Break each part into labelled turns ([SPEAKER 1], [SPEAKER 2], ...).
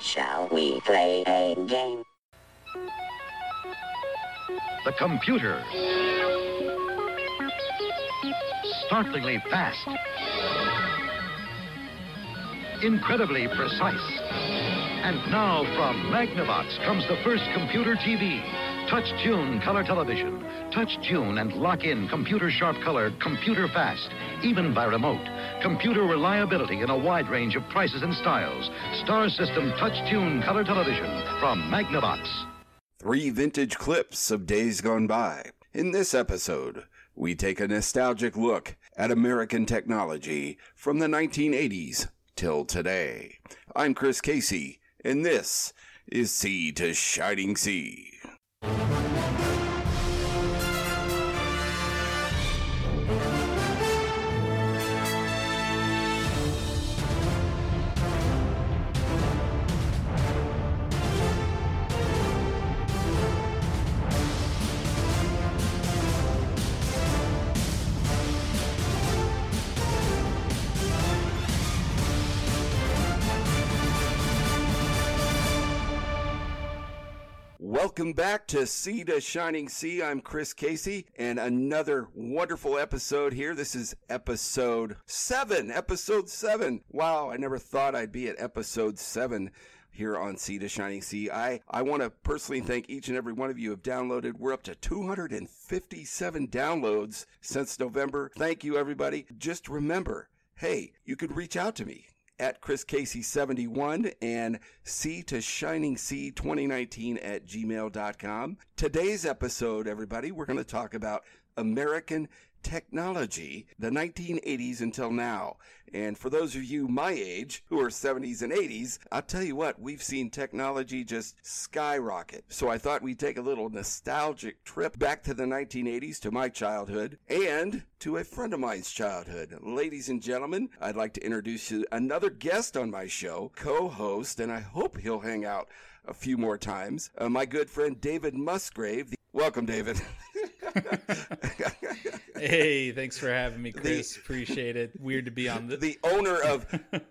[SPEAKER 1] Shall we play a game?
[SPEAKER 2] The computer. Startlingly fast. Incredibly precise. And now from Magnavox comes the first computer TV. Touch tune color television. Touch tune and lock in computer sharp color, computer fast, even by remote. Computer reliability in a wide range of prices and styles. Star System Touch Tune color television from Magnavox.
[SPEAKER 3] Three vintage clips of days gone by. In this episode, we take a nostalgic look at American technology from the 1980s till today. I'm Chris Casey, and this is Sea to Shining Sea. Welcome back to Sea to Shining Sea. I'm Chris Casey, and another wonderful episode here. This is episode seven. Episode seven. Wow, I never thought I'd be at episode seven here on Sea to Shining Sea. I, I want to personally thank each and every one of you who have downloaded. We're up to 257 downloads since November. Thank you, everybody. Just remember, hey, you could reach out to me at Chris Casey 71 and Sea to Shining Sea 2019 at gmail.com. Today's episode, everybody, we're going to talk about American technology, the 1980s until now. And for those of you my age who are 70s and 80s, I'll tell you what, we've seen technology just skyrocket. So I thought we'd take a little nostalgic trip back to the 1980s to my childhood and to a friend of mine's childhood. Ladies and gentlemen, I'd like to introduce you another guest on my show, co-host, and I hope he'll hang out a few more times. Uh, my good friend David Musgrave. Welcome, David.
[SPEAKER 4] hey, thanks for having me, Chris. The, Appreciate it. Weird to be on
[SPEAKER 3] the the owner of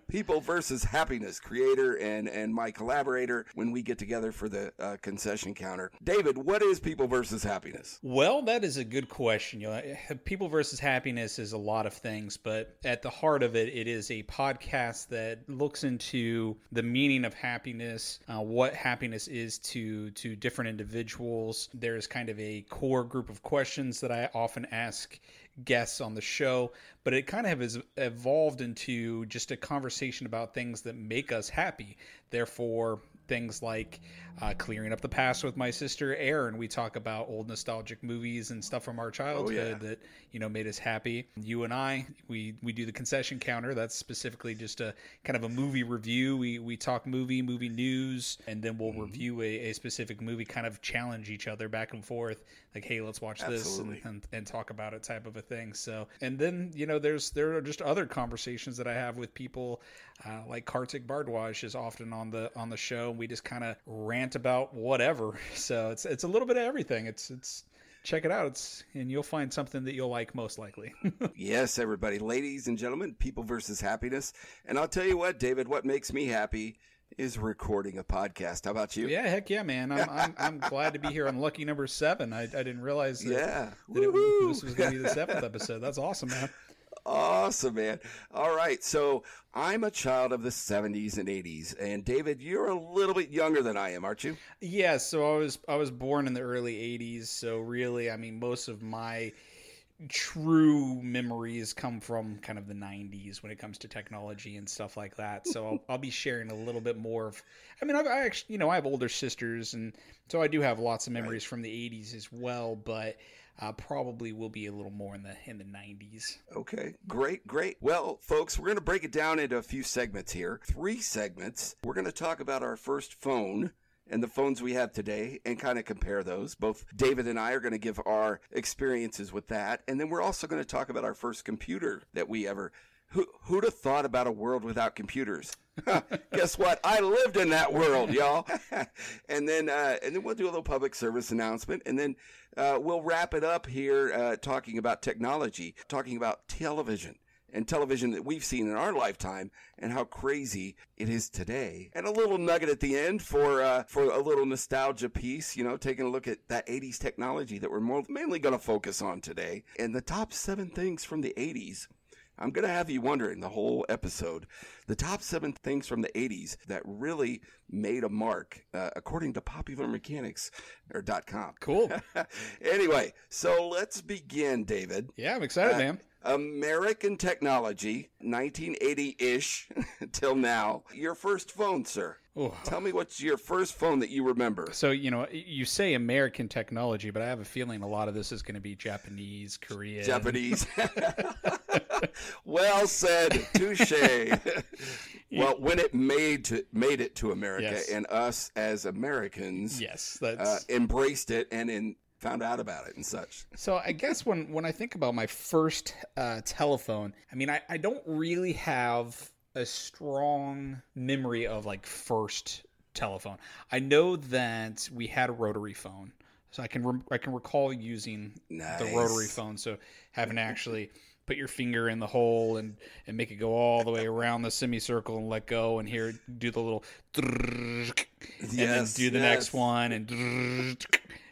[SPEAKER 3] People versus Happiness, creator and and my collaborator when we get together for the uh, concession counter. David, what is People versus Happiness?
[SPEAKER 4] Well, that is a good question. You know, People versus Happiness is a lot of things, but at the heart of it, it is a podcast that looks into the meaning of happiness, uh, what happiness is to to different individuals. There's kind of a core group of questions that I often ask guests on the show, but it kind of has evolved into just a conversation about things that make us happy. Therefore, things like uh, clearing up the past with my sister Erin. We talk about old nostalgic movies and stuff from our childhood oh, yeah. that you know made us happy. You and I, we we do the concession counter. That's specifically just a kind of a movie review. We we talk movie, movie news, and then we'll mm-hmm. review a, a, specific movie. Kind of challenge each other back and forth. Like, hey, let's watch Absolutely. this and, and, and talk about it, type of a thing. So, and then you know, there's there are just other conversations that I have with people, uh, like Kartik Bhardwaj is often on the on the show And we just kind of rant about whatever. So it's it's a little bit of everything. It's it's check it out. It's and you'll find something that you'll like most likely.
[SPEAKER 3] yes, everybody, ladies and gentlemen, people versus happiness. And I'll tell you what, David, what makes me happy is recording a podcast. How about you?
[SPEAKER 4] Yeah, heck yeah, man. I'm I'm, I'm glad to be here on lucky number seven. I, I didn't realize that,
[SPEAKER 3] yeah.
[SPEAKER 4] that it, this was going to be the seventh episode. That's awesome, man.
[SPEAKER 3] Awesome, man. All right. So I'm a child of the 70s and 80s. And David, you're a little bit younger than I am, aren't you?
[SPEAKER 4] Yeah. So I was, I was born in the early 80s. So really, I mean, most of my true memories come from kind of the 90s when it comes to technology and stuff like that. So I'll, I'll be sharing a little bit more of, I mean, I've, I actually, you know, I have older sisters and so I do have lots of memories right. from the 80s as well, but uh, probably will be a little more in the in the 90s.
[SPEAKER 3] Okay, great, great. Well, folks, we're going to break it down into a few segments here. Three segments. We're going to talk about our first phone and the phones we have today and kind of compare those. Both David and I are going to give our experiences with that. And then we're also going to talk about our first computer that we ever. Who, who'd have thought about a world without computers? Guess what? I lived in that world, y'all. and then, uh, and then we'll do a little public service announcement, and then uh, we'll wrap it up here, uh, talking about technology, talking about television and television that we've seen in our lifetime and how crazy it is today. And a little nugget at the end for uh, for a little nostalgia piece, you know, taking a look at that 80s technology that we're more, mainly going to focus on today. And the top seven things from the 80s I'm going to have you wondering the whole episode. The top seven things from the 80s that really made a mark, uh, according to Popular Mechanics or .com.
[SPEAKER 4] Cool.
[SPEAKER 3] anyway, so let's begin, David.
[SPEAKER 4] Yeah, I'm excited,
[SPEAKER 3] Uh,
[SPEAKER 4] man.
[SPEAKER 3] American technology, 1980 ish till now. Your first phone, sir.
[SPEAKER 4] Ooh.
[SPEAKER 3] Tell me what's your first phone that you remember.
[SPEAKER 4] So you know, you say American technology, but I have a feeling a lot of this is going to be Japanese, Korean,
[SPEAKER 3] Japanese. well said, touche. well, when it made to made it to America,
[SPEAKER 4] Yes.
[SPEAKER 3] and us as Americans
[SPEAKER 4] Yes,
[SPEAKER 3] uh, embraced it and in, found out about it and such.
[SPEAKER 4] So I guess when when I think about my first uh, telephone, I mean I, I don't really have a strong memory of like first telephone. I know that we had a rotary phone, so I can rem- I can recall using the rotary phone. So having actually put your finger in the hole and and make it go all the way around the semicircle and let go and here do the little and then
[SPEAKER 3] Yes,
[SPEAKER 4] do the
[SPEAKER 3] yes.
[SPEAKER 4] next one and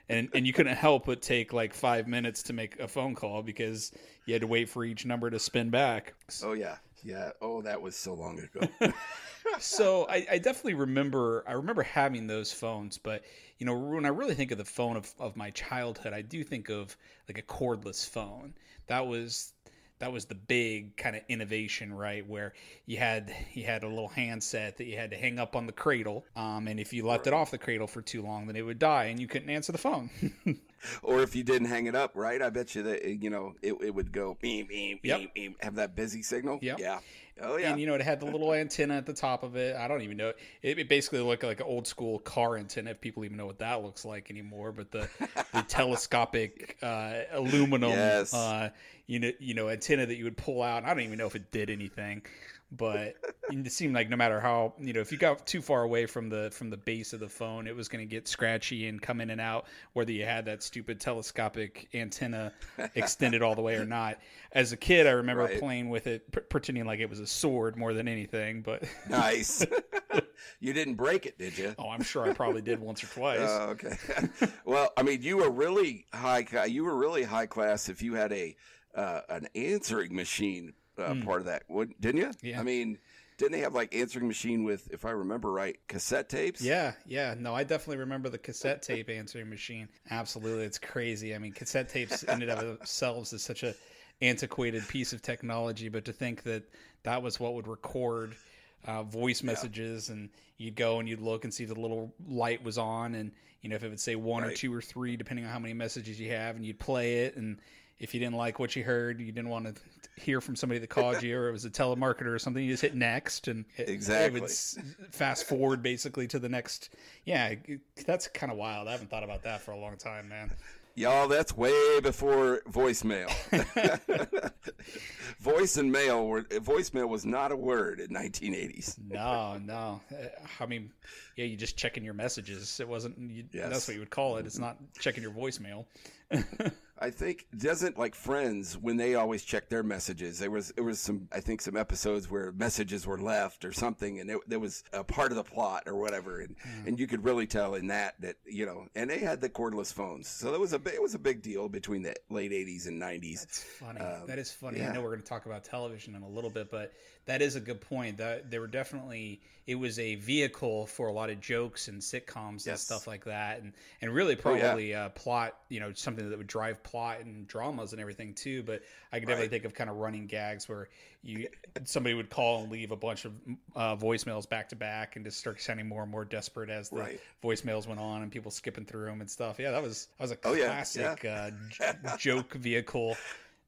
[SPEAKER 4] and and you couldn't help but take like five minutes to make a phone call because you had to wait for each number to spin back.
[SPEAKER 3] Oh yeah, yeah. Oh, that was so long ago.
[SPEAKER 4] So I, I definitely remember I remember having those phones, but you know when I really think of the phone of, of my childhood, I do think of like a cordless phone. That was that was the big kind of innovation, right? Where you had you had a little handset that you had to hang up on the cradle, um, and if you left it off the cradle for too long, then it would die, and you couldn't answer the phone.
[SPEAKER 3] or if you didn't hang it up, right? I bet you that you know it, it would go beep beep
[SPEAKER 4] Yep.
[SPEAKER 3] beep beep. Have that busy signal.
[SPEAKER 4] Yep.
[SPEAKER 3] Yeah. Oh yeah.
[SPEAKER 4] And you know, it had the little antenna at the top of it. I don't even know. It, it basically looked like an old school car antenna. If people even know what that looks like anymore, but the the telescopic uh, aluminum,
[SPEAKER 3] Yes.
[SPEAKER 4] uh, you know, you know, antenna that you would pull out. I don't even know if it did anything, but it seemed like no matter how you know, if you got too far away from the from the base of the phone, it was going to get scratchy and come in and out, whether you had that stupid telescopic antenna extended all the way or not. As a kid, I remember
[SPEAKER 3] Right.
[SPEAKER 4] playing with it, p- pretending like it was a sword more than anything. But
[SPEAKER 3] nice. you didn't break it, did you?
[SPEAKER 4] oh, I'm sure I probably did once or twice.
[SPEAKER 3] Oh, okay. well, I mean, you were really high. You were really high class if you had a uh, an answering machine uh, part of that, would, didn't you?
[SPEAKER 4] Yeah.
[SPEAKER 3] I mean, didn't they have like answering machine with, if I remember right, cassette tapes?
[SPEAKER 4] Yeah, yeah. No, I definitely remember the cassette tape answering machine. Absolutely. It's crazy. I mean, cassette tapes in and of themselves is such a antiquated piece of technology, but to think that that was what would record uh, voice messages and you'd go and you'd look and see the little light was on and you know if it would say one or two or three depending on how many messages you have and you'd play it and if you didn't like what you heard you didn't want to hear from somebody that called you or it was a telemarketer or something you just hit next and it, it would fast forward basically to the next yeah that's kind of wild. I haven't thought about that for a long time man.
[SPEAKER 3] Y'all, that's way before voicemail. Voice and mail were voicemail was not a word in 1980s.
[SPEAKER 4] no no. Uh, i mean yeah you just checking your messages. It wasn't you,
[SPEAKER 3] Yes.
[SPEAKER 4] that's what you would call it. It's not checking your voicemail
[SPEAKER 3] I think doesn't like Friends when they always check their messages. There was there was some I think some episodes where messages were left or something, and it, there was a part of the plot or whatever, and and you could really tell in that that you know, and they had the cordless phones, so that was a it was a big deal between the late '80s and '90s.
[SPEAKER 4] That's funny.
[SPEAKER 3] Um,
[SPEAKER 4] that is funny.
[SPEAKER 3] yeah.
[SPEAKER 4] I know we're going to talk about television in a little bit, but that is a good point. That there were definitely it was a vehicle for a lot of jokes and sitcoms and stuff like that, and and really
[SPEAKER 3] Oh, yeah.
[SPEAKER 4] probably uh, plot. You know, something that would drive plot and dramas and everything too. But I could definitely
[SPEAKER 3] Right.
[SPEAKER 4] think of kind of running gags where you somebody would call and leave a bunch of uh, voicemails back to back and just start sounding more and more desperate as the
[SPEAKER 3] Right.
[SPEAKER 4] voicemails went on and people skipping through them and stuff. Yeah, that was that was a
[SPEAKER 3] Oh, yeah,
[SPEAKER 4] classic Uh, j- joke vehicle.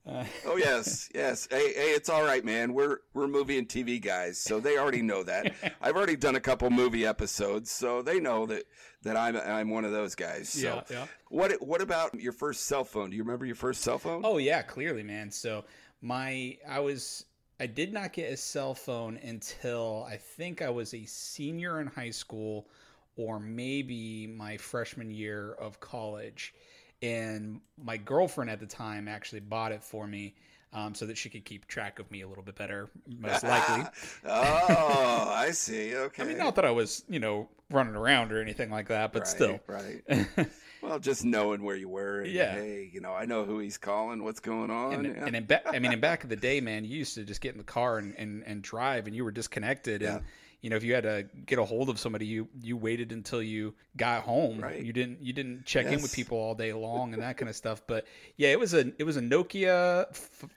[SPEAKER 4] Uh,
[SPEAKER 3] Oh yes, yes. Hey, hey, it's all right, man. We're we're movie and TV guys, so they already know that. I've already done a couple movie episodes, so they know that that I'm I'm one of those guys. So.
[SPEAKER 4] Yeah, yeah.
[SPEAKER 3] What what about your first cell phone? Do you remember your first cell phone?
[SPEAKER 4] Oh yeah, clearly, man. So my I was I did not get a cell phone until I think I was a senior in high school or maybe my freshman year of college. And my girlfriend at the time actually bought it for me. um, so that she could keep track of me a little bit better, most likely.
[SPEAKER 3] oh, I see. Okay.
[SPEAKER 4] I mean, not that I was, you know, running around or anything like that, but
[SPEAKER 3] Right,
[SPEAKER 4] still.
[SPEAKER 3] Right. Well, just knowing where you were. And,
[SPEAKER 4] Yeah.
[SPEAKER 3] Hey, you know, I know who he's calling. What's going on?
[SPEAKER 4] And,
[SPEAKER 3] yeah.
[SPEAKER 4] and in ba- I mean, in back of the day, man, you used to just get in the car and, and, and drive, and you were disconnected. And you know, if you had to get a hold of somebody, you you waited until you got home.
[SPEAKER 3] Right.
[SPEAKER 4] You didn't you didn't check in with people all day long and that kind of stuff. But yeah, it was a it was a Nokia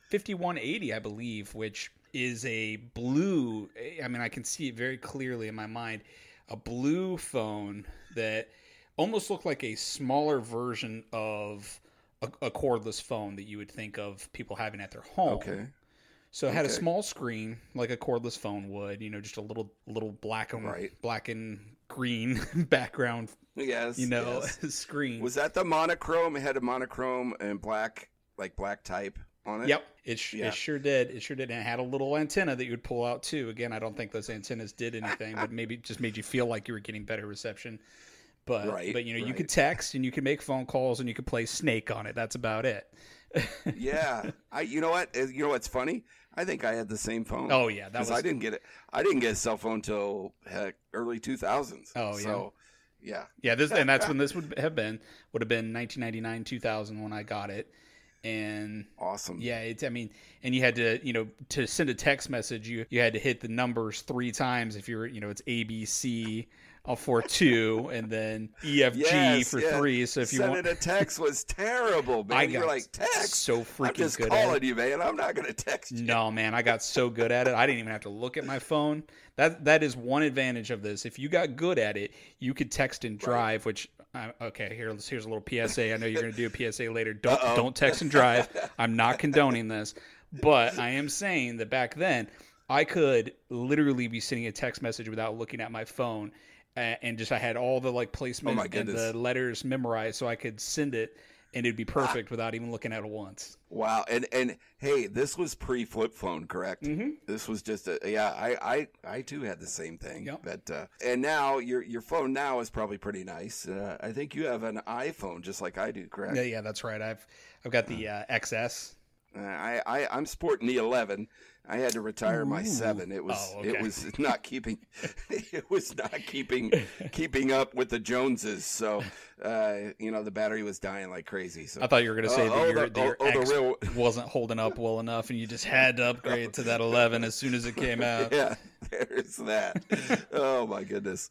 [SPEAKER 4] fifty one eighty, I believe, which is a blue. I mean, I can see it very clearly in my mind. A blue phone that almost looked like a smaller version of a, a cordless phone that you would think of people having at their home.
[SPEAKER 3] okay.
[SPEAKER 4] So it had a small screen like a cordless phone would, you know, just a little little black and
[SPEAKER 3] Right.
[SPEAKER 4] black and green background,
[SPEAKER 3] Yes.
[SPEAKER 4] you know,
[SPEAKER 3] yes.
[SPEAKER 4] screen.
[SPEAKER 3] Was that the monochrome? It had a monochrome and black, like black type on it.
[SPEAKER 4] Yep, it, sh-
[SPEAKER 3] Yeah.
[SPEAKER 4] it sure did. It sure did, and it had a little antenna that you would pull out too. Again, I don't think those antennas did anything, but maybe it just made you feel like you were getting better reception. But
[SPEAKER 3] Right,
[SPEAKER 4] but you know, you could text and you could make phone calls and you could play Snake on it. That's about it.
[SPEAKER 3] yeah. I. You know what? Uh, You know what's funny? I think I had the same phone.
[SPEAKER 4] Oh yeah, that
[SPEAKER 3] because
[SPEAKER 4] was
[SPEAKER 3] I didn't get it. I didn't get a cell phone till heck early two thousands.
[SPEAKER 4] Oh, yeah.
[SPEAKER 3] So, yeah.
[SPEAKER 4] Yeah, this and that's when this would have been would have been 1999 2000 when I got it, and
[SPEAKER 3] Awesome.
[SPEAKER 4] yeah, it's I mean, and you had to you know to send a text message you you had to hit the numbers three times if you're you know it's A B C for two and then E F G
[SPEAKER 3] Yes,
[SPEAKER 4] for
[SPEAKER 3] yeah.
[SPEAKER 4] three. So if you
[SPEAKER 3] Sending
[SPEAKER 4] want,
[SPEAKER 3] a text was terrible, man.
[SPEAKER 4] I
[SPEAKER 3] You're like text.
[SPEAKER 4] so freaking I'm
[SPEAKER 3] just
[SPEAKER 4] good at
[SPEAKER 3] calling
[SPEAKER 4] it.
[SPEAKER 3] you, man. I'm not gonna text you.
[SPEAKER 4] No, man, I got so good at it. I didn't even have to look at my phone. That that is one advantage of this. If you got good at it, you could text and drive. Which uh, okay, here's here's a little PSA. I know you're going to do a PSA later. Don't
[SPEAKER 3] Uh-oh.
[SPEAKER 4] don't text and drive. I'm not condoning this, but I am saying that back then I could literally be sending a text message without looking at my phone, and just I had all the like placement
[SPEAKER 3] Oh
[SPEAKER 4] and the letters memorized, so I could send it. And it'd be perfect without even looking at it once.
[SPEAKER 3] Wow. And and hey, this was pre flip phone, correct?
[SPEAKER 4] Mm-hmm.
[SPEAKER 3] This was just a yeah. I I I too had the same thing.
[SPEAKER 4] Yep.
[SPEAKER 3] But uh, and now your your phone now is probably pretty nice. Uh, I think you have an iPhone just like I do, correct?
[SPEAKER 4] Yeah, yeah, that's right. I've I've got the uh, XS.
[SPEAKER 3] Uh, I, I I'm sporting the 11. I had to retire my
[SPEAKER 4] Ooh.
[SPEAKER 3] seven. It was
[SPEAKER 4] Oh,
[SPEAKER 3] it was not keeping it was not keeping keeping up with the Joneses. So uh, you know the battery was dying like crazy. So
[SPEAKER 4] I thought you were going to say
[SPEAKER 3] Oh,
[SPEAKER 4] that
[SPEAKER 3] oh,
[SPEAKER 4] your,
[SPEAKER 3] the-
[SPEAKER 4] that your
[SPEAKER 3] oh, oh, the
[SPEAKER 4] X
[SPEAKER 3] real-
[SPEAKER 4] wasn't holding up well enough, and you just had to upgrade to that 11 as soon as it came out.
[SPEAKER 3] yeah, there's that. oh my goodness.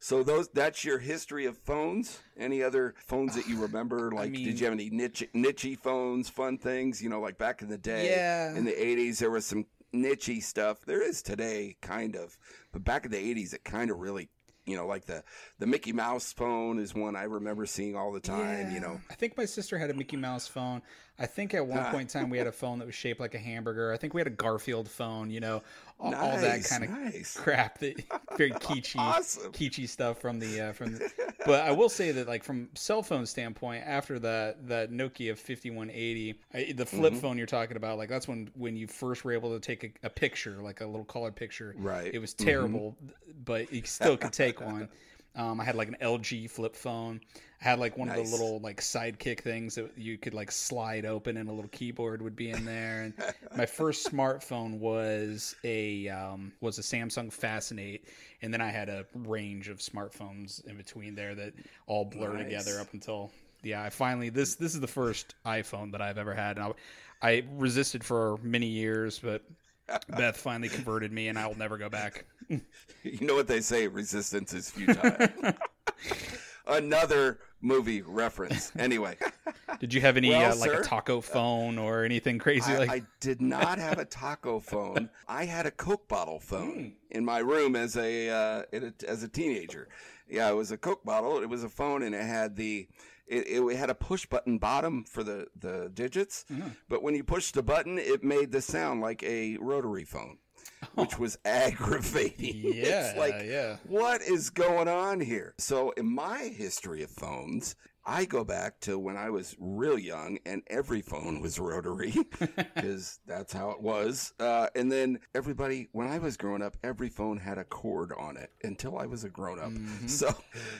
[SPEAKER 3] So those that's your history of phones. Any other phones that you remember? Like,
[SPEAKER 4] mean-
[SPEAKER 3] did you have any niche niche phones, fun things? You know, like back in the day,
[SPEAKER 4] Yeah.
[SPEAKER 3] in the '80s, there was some nichey stuff. There is today, kind of, but back in the '80s, it kind of really. You know, like the the Mickey Mouse phone is one I remember seeing all the time. You know,
[SPEAKER 4] I think my sister had a Mickey Mouse phone. I think at one
[SPEAKER 3] Ah.
[SPEAKER 4] point in time we had a phone that was shaped like a hamburger. I think we had a Garfield phone. You know, all, all that kind of
[SPEAKER 3] nice.
[SPEAKER 4] crap that very kitschy,
[SPEAKER 3] Awesome.
[SPEAKER 4] kitschy stuff from the uh, from. The, but I will say that like from cell phone standpoint, after that that Nokia 5180, the flip
[SPEAKER 3] Mm-hmm.
[SPEAKER 4] phone you're talking about, like that's when when you first were able to take a, a picture, like a little color picture.
[SPEAKER 3] Right.
[SPEAKER 4] It was
[SPEAKER 3] Mhm.
[SPEAKER 4] terrible, but you still could take one. Um, I had like an LG flip phone. I had like one of the little like sidekick things that you could like slide open, and a little keyboard would be in there. And my first smartphone was a um, was a Samsung Fascinate, and then I had a range of smartphones in between there that all blur
[SPEAKER 3] Nice.
[SPEAKER 4] together up until yeah. I finally this this is the first iPhone that I've ever had. And I, I resisted for many years, but Beth finally converted me, and I will never go back.
[SPEAKER 3] you know what they say: resistance is futile. Another movie reference. Anyway,
[SPEAKER 4] Did you have any
[SPEAKER 3] Well,
[SPEAKER 4] uh, like
[SPEAKER 3] sir,
[SPEAKER 4] a taco phone or anything crazy
[SPEAKER 3] I,
[SPEAKER 4] like?
[SPEAKER 3] I did not have a taco phone. I had a Coke bottle phone in my room as a, uh, in a as a teenager. Yeah, it was a Coke bottle. It was a phone, and it had the it, it had a push button bottom for the the digits. Mm-hmm. But when you pushed the button, it made the sound like a rotary phone, which was aggravating.
[SPEAKER 4] yeah,
[SPEAKER 3] it's like
[SPEAKER 4] yeah.
[SPEAKER 3] what is going on here? So, in my history of phones, I go back to when I was real young and every phone was rotary because that's how it was. Uh, and then everybody, when I was growing up, every phone had a cord on it until I was a grown up. So,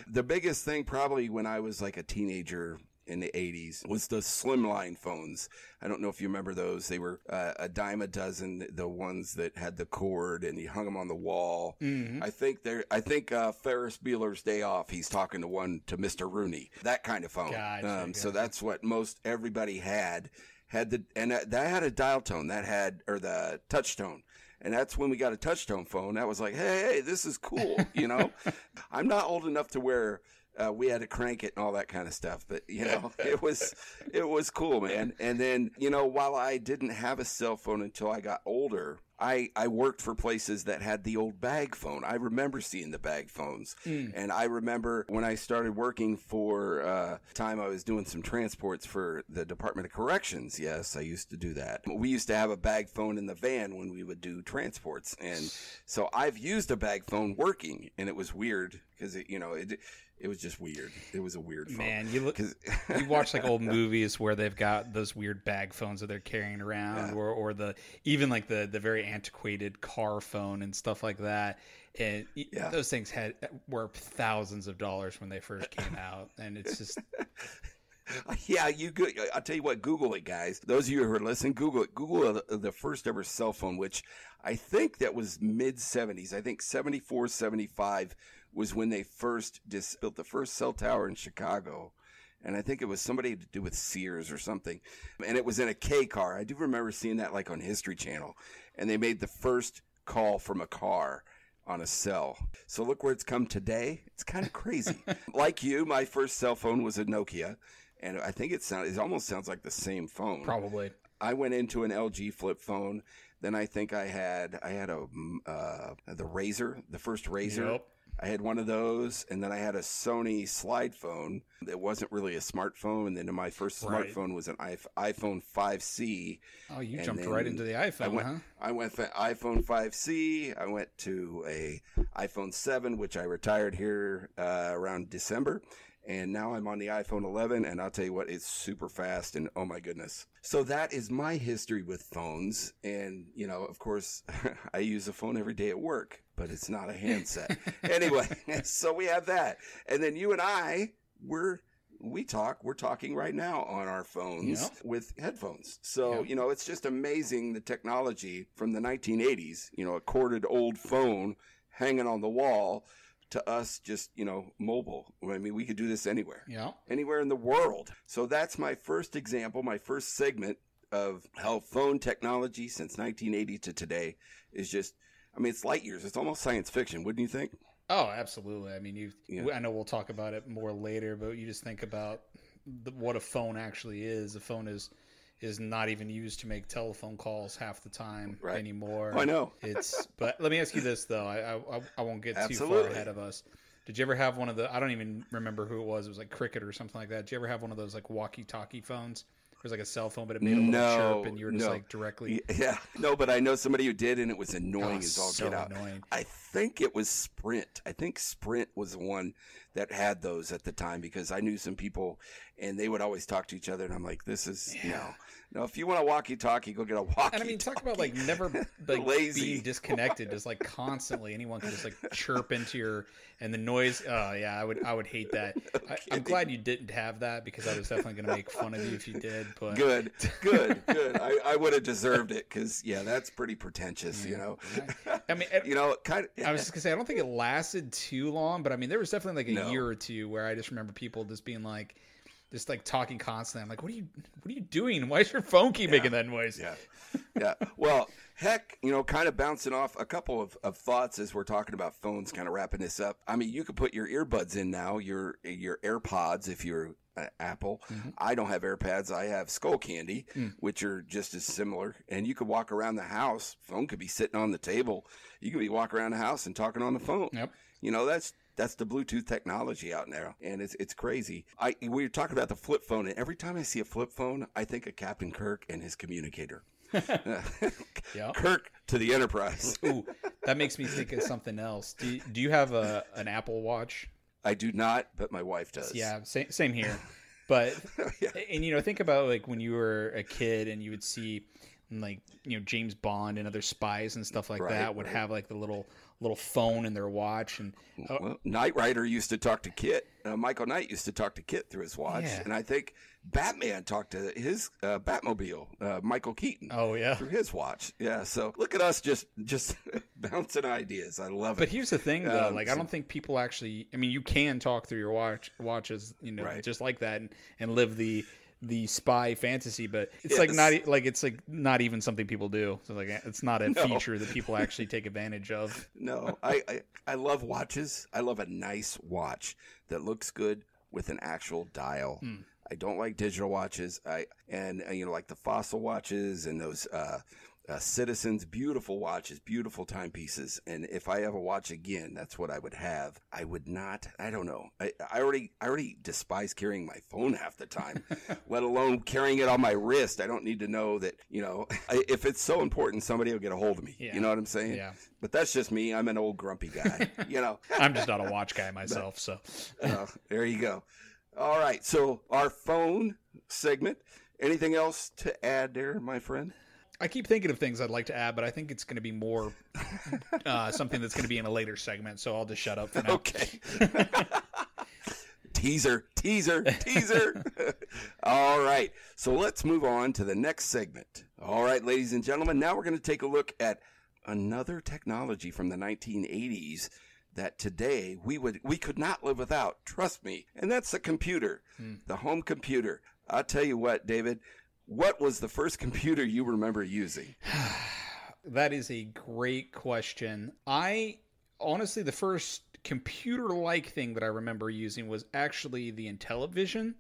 [SPEAKER 3] the biggest thing probably when I was like a teenager, in the 80s was the slimline phones. I don't know if you remember those. They were uh, a dime a dozen, the ones that had the cord and you hung them on the wall.
[SPEAKER 4] Mhm.
[SPEAKER 3] I think they're, I think uh, Ferris Bueller's Day Off, he's talking to one to Mr. Rooney, that kind of phone.
[SPEAKER 4] Gotcha,
[SPEAKER 3] um, So that's what most everybody had. Had the, and that, that had a dial tone, that had, or the touch tone. And that's when we got a touch tone phone. That was like, hey, hey, this is cool, you know? I'm not old enough to where uh, we had to crank it and all that kind of stuff, but you know, it was it was cool, man. And then you know, while I didn't have a cell phone until I got older, I I worked for places that had the old bag phone. I remember seeing the bag phones, and I remember when I started working for uh, time I was doing some transports for the Department of Corrections. Yes, I used to do that. We used to have a bag phone in the van when we would do transports, and so I've used a bag phone working, and it was weird because it, you know, it it was just weird. It was a weird phone.
[SPEAKER 4] Man, you look. you watch like old movies where they've got those weird bag phones that they're carrying around,
[SPEAKER 3] Yeah.
[SPEAKER 4] or or the even like the the very antiquated car phone and stuff like that. And
[SPEAKER 3] Yeah.
[SPEAKER 4] those things had were thousands of dollars when they first came out, and it's just
[SPEAKER 3] yeah, you go. I'll tell you what. Google it, guys. Those of you who are listening, Google it. Google the, the first ever cell phone, which I think that was mid '70s. I think 74, 75 was when they first dis- built the first cell tower in Chicago. And I think it was somebody to do with Sears or something. And it was in a K car. I do remember seeing that like on History Channel. And they made the first call from a car on a cell. So look where it's come today. It's kind of crazy. like you, my first cell phone was a Nokia. And I think it sounds, it almost sounds like the same phone.
[SPEAKER 4] probably
[SPEAKER 3] I went into an LG flip phone. Then I think I had I had a uh, the Razr, the first Razr.
[SPEAKER 4] Yep.
[SPEAKER 3] I had one of those, and then I had a Sony slide phone that wasn't really a smartphone. And then my first
[SPEAKER 4] Right.
[SPEAKER 3] smartphone was an iP- iPhone 5C.
[SPEAKER 4] Oh, you jumped right into the
[SPEAKER 3] I
[SPEAKER 4] iPhone,
[SPEAKER 3] went,
[SPEAKER 4] huh?
[SPEAKER 3] I went for iPhone 5C. I went to a iPhone 7, which I retired here uh, around December. And now I'm on the iPhone 11, and I'll tell you what, it's super fast, and oh my goodness. So that is my history with phones. And, you know, of course, I use a phone every day at work, but it's not a handset. anyway, so we have that. And then you and I, we're we talk we're talking right now on our phones
[SPEAKER 4] Yep.
[SPEAKER 3] with headphones so
[SPEAKER 4] Yep.
[SPEAKER 3] you know it's just amazing the technology from the 1980s you know a corded old phone hanging on the wall to us just you know mobile i mean we could do this anywhere
[SPEAKER 4] Yeah.
[SPEAKER 3] anywhere in the world so that's my first example my first segment of how phone technology since 1980 to today is just i mean it's light years it's almost science fiction wouldn't you think
[SPEAKER 4] Oh, absolutely. I mean, you.
[SPEAKER 3] Yeah.
[SPEAKER 4] I know we'll talk about it more later, but you just think about the, what a phone actually is. A phone is is not even used to make telephone calls half the time
[SPEAKER 3] Right.
[SPEAKER 4] anymore.
[SPEAKER 3] Oh, I know.
[SPEAKER 4] It's. But let me ask you this though. I I, I won't get too far ahead of us. Did you ever have one of the? I don't even remember who it was. It was like Cricket or something like that. Did you ever have one of those like walkie-talkie phones? It was like a cell phone, but it made a little
[SPEAKER 3] No,
[SPEAKER 4] chirp, and you were just
[SPEAKER 3] no.
[SPEAKER 4] like directly.
[SPEAKER 3] Yeah, no, but I know somebody who did, and it was annoying
[SPEAKER 4] Oh,
[SPEAKER 3] as all
[SPEAKER 4] so
[SPEAKER 3] get out.
[SPEAKER 4] annoying.
[SPEAKER 3] I think it was Sprint. I think Sprint was the one that had those at the time because I knew some people, and they would always talk to each other, and I'm like, this is no, no. If you want a walkie-talkie, go get a walkie.
[SPEAKER 4] And I mean, talk about like never like
[SPEAKER 3] Lazy.
[SPEAKER 4] being disconnected. Just like constantly, anyone could just like chirp into your and the noise. Oh yeah, I would I would hate that. I, I'm glad you didn't have that because I was definitely going to make fun of you if you did. But
[SPEAKER 3] Good, good, good. I, I would have deserved it because yeah, that's pretty pretentious, you know.
[SPEAKER 4] I mean, it-
[SPEAKER 3] you know, kind of.
[SPEAKER 4] I was just gonna say I don't think it lasted too long, but I mean there was definitely like a
[SPEAKER 3] No.
[SPEAKER 4] Year or two where I just remember people just being like, just like talking constantly. I'm like, what are you what are you doing? Why does your phone keep making that noise?
[SPEAKER 3] Yeah. Yeah. Well, heck, you know, kind of bouncing off a couple of, of thoughts as we're talking about phones, kind of wrapping this up. I mean, you could put your earbuds in now, your your AirPods if you're uh, Apple. I don't have AirPods. I have Skullcandy, which are just as similar. And you could walk around the house. Phone could be sitting on the table. You could be walking around the house and talking on the phone.
[SPEAKER 4] Yep.
[SPEAKER 3] You know, that's that's the Bluetooth technology out there, and it's it's crazy. I we were talking about the flip phone, and every time I see a flip phone, I think of Captain Kirk and his communicator.
[SPEAKER 4] Yeah.
[SPEAKER 3] Kirk to the Enterprise.
[SPEAKER 4] Ooh, that makes me think of something else. Do you, do you have a an Apple Watch?
[SPEAKER 3] I do not, but my wife does.
[SPEAKER 4] Yeah, same same here. But
[SPEAKER 3] Yeah.
[SPEAKER 4] and you know, think about like when you were a kid and you would see and, like you know James Bond and other spies and stuff like
[SPEAKER 3] Right,
[SPEAKER 4] that would
[SPEAKER 3] right.
[SPEAKER 4] have like the little little phone in their watch and oh,
[SPEAKER 3] Well, Knight Rider used to talk to KITT. Uh, Michael Knight used to talk to KITT through his watch,
[SPEAKER 4] Yeah.
[SPEAKER 3] and I think Batman talked to his uh, Batmobile, uh, Michael Keaton.
[SPEAKER 4] oh yeah.
[SPEAKER 3] Through his watch, yeah. So look at us just just bouncing ideas. I love it.
[SPEAKER 4] But here's the thing, though.
[SPEAKER 3] Um,
[SPEAKER 4] like, I don't think people actually. I mean, you can talk through your watch watches, you know,
[SPEAKER 3] Right.
[SPEAKER 4] just like that, and, and live the the spy fantasy. But it's
[SPEAKER 3] Yes.
[SPEAKER 4] like not like it's like not even something people do. So like, it's not a
[SPEAKER 3] No.
[SPEAKER 4] feature that people actually take advantage of.
[SPEAKER 3] No, I, I I love watches. I love a nice watch that looks good with an actual dial.
[SPEAKER 4] Hmm.
[SPEAKER 3] I don't like digital watches. I and uh, you know like the fossil watches and those uh, uh, citizens beautiful watches, beautiful timepieces. And if I ever watch again, that's what I would have. I would not. I don't know. I, I already I already despise carrying my phone half the time, let alone carrying it on my wrist. I don't need to know that you know I, if it's so important, somebody will get a hold of me.
[SPEAKER 4] Yeah.
[SPEAKER 3] You know what I'm saying?
[SPEAKER 4] Yeah.
[SPEAKER 3] But that's just me. I'm an old grumpy guy. you know.
[SPEAKER 4] I'm just not a watch guy myself, so
[SPEAKER 3] Uh, there you go. All right. So our phone segment. Anything else to add there, my friend?
[SPEAKER 4] I keep thinking of things I'd like to add, but I think it's going to be more uh, something that's going to be in a later segment. So I'll just shut up for now.
[SPEAKER 3] Okay. teaser, teaser, teaser. All right. So let's move on to the next segment. All right, ladies and gentlemen. Now we're going to take a look at another technology from the 1980s that today we would we could not live without. Trust me. And that's the computer, the home computer. I'll tell you what, David. What was the first computer you remember using?
[SPEAKER 4] That is a great question. I honestly, the first computer like thing that I remember using was actually the Intellivision.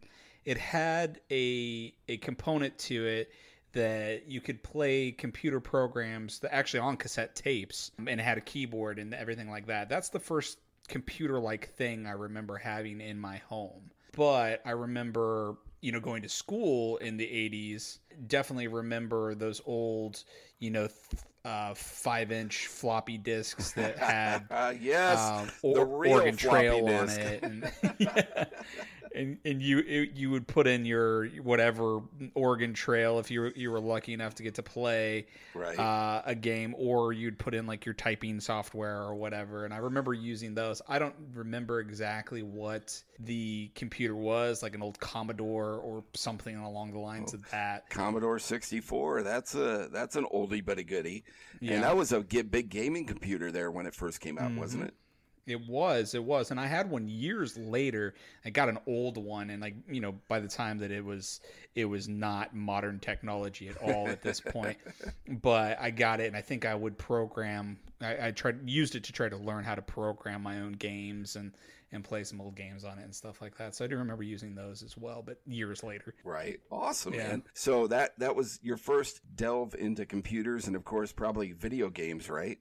[SPEAKER 4] It had a a component to it that you could play computer programs that actually on cassette tapes and it had a keyboard and everything like that. That's the first computer like thing I remember having in my home. But I remember, you know, going to school in the 80s. Definitely remember those old, you know, th- uh, five inch floppy disks that had
[SPEAKER 3] Uh, yes,
[SPEAKER 4] um,
[SPEAKER 3] the
[SPEAKER 4] or,
[SPEAKER 3] real
[SPEAKER 4] Oregon
[SPEAKER 3] floppy
[SPEAKER 4] Trail on
[SPEAKER 3] disk.
[SPEAKER 4] it, and, yeah. And and you it, you would put in your whatever Oregon Trail if you were, you were lucky enough to get to play
[SPEAKER 3] Right.
[SPEAKER 4] uh, a game, or you'd put in like your typing software or whatever. And I remember using those. I don't remember exactly what the computer was, like an old Commodore or something along the lines of that.
[SPEAKER 3] Commodore 64. That's a that's an oldie but a goodie.
[SPEAKER 4] Yeah.
[SPEAKER 3] And that was a big gaming computer there when it first came out, wasn't
[SPEAKER 4] Mm-hmm.
[SPEAKER 3] it?
[SPEAKER 4] It was, it was, and I had one years later. I got an old one, and like you know, by the time that it was, it was not modern technology at all at this point. But I got it, and I think I would program. I, I tried used it to try to learn how to program my own games and and play some old games on it and stuff like that. So I do remember using those as well, but years later.
[SPEAKER 3] Right. Awesome,
[SPEAKER 4] Yeah.
[SPEAKER 3] man. So that that was your first delve into computers and of course probably video games, right?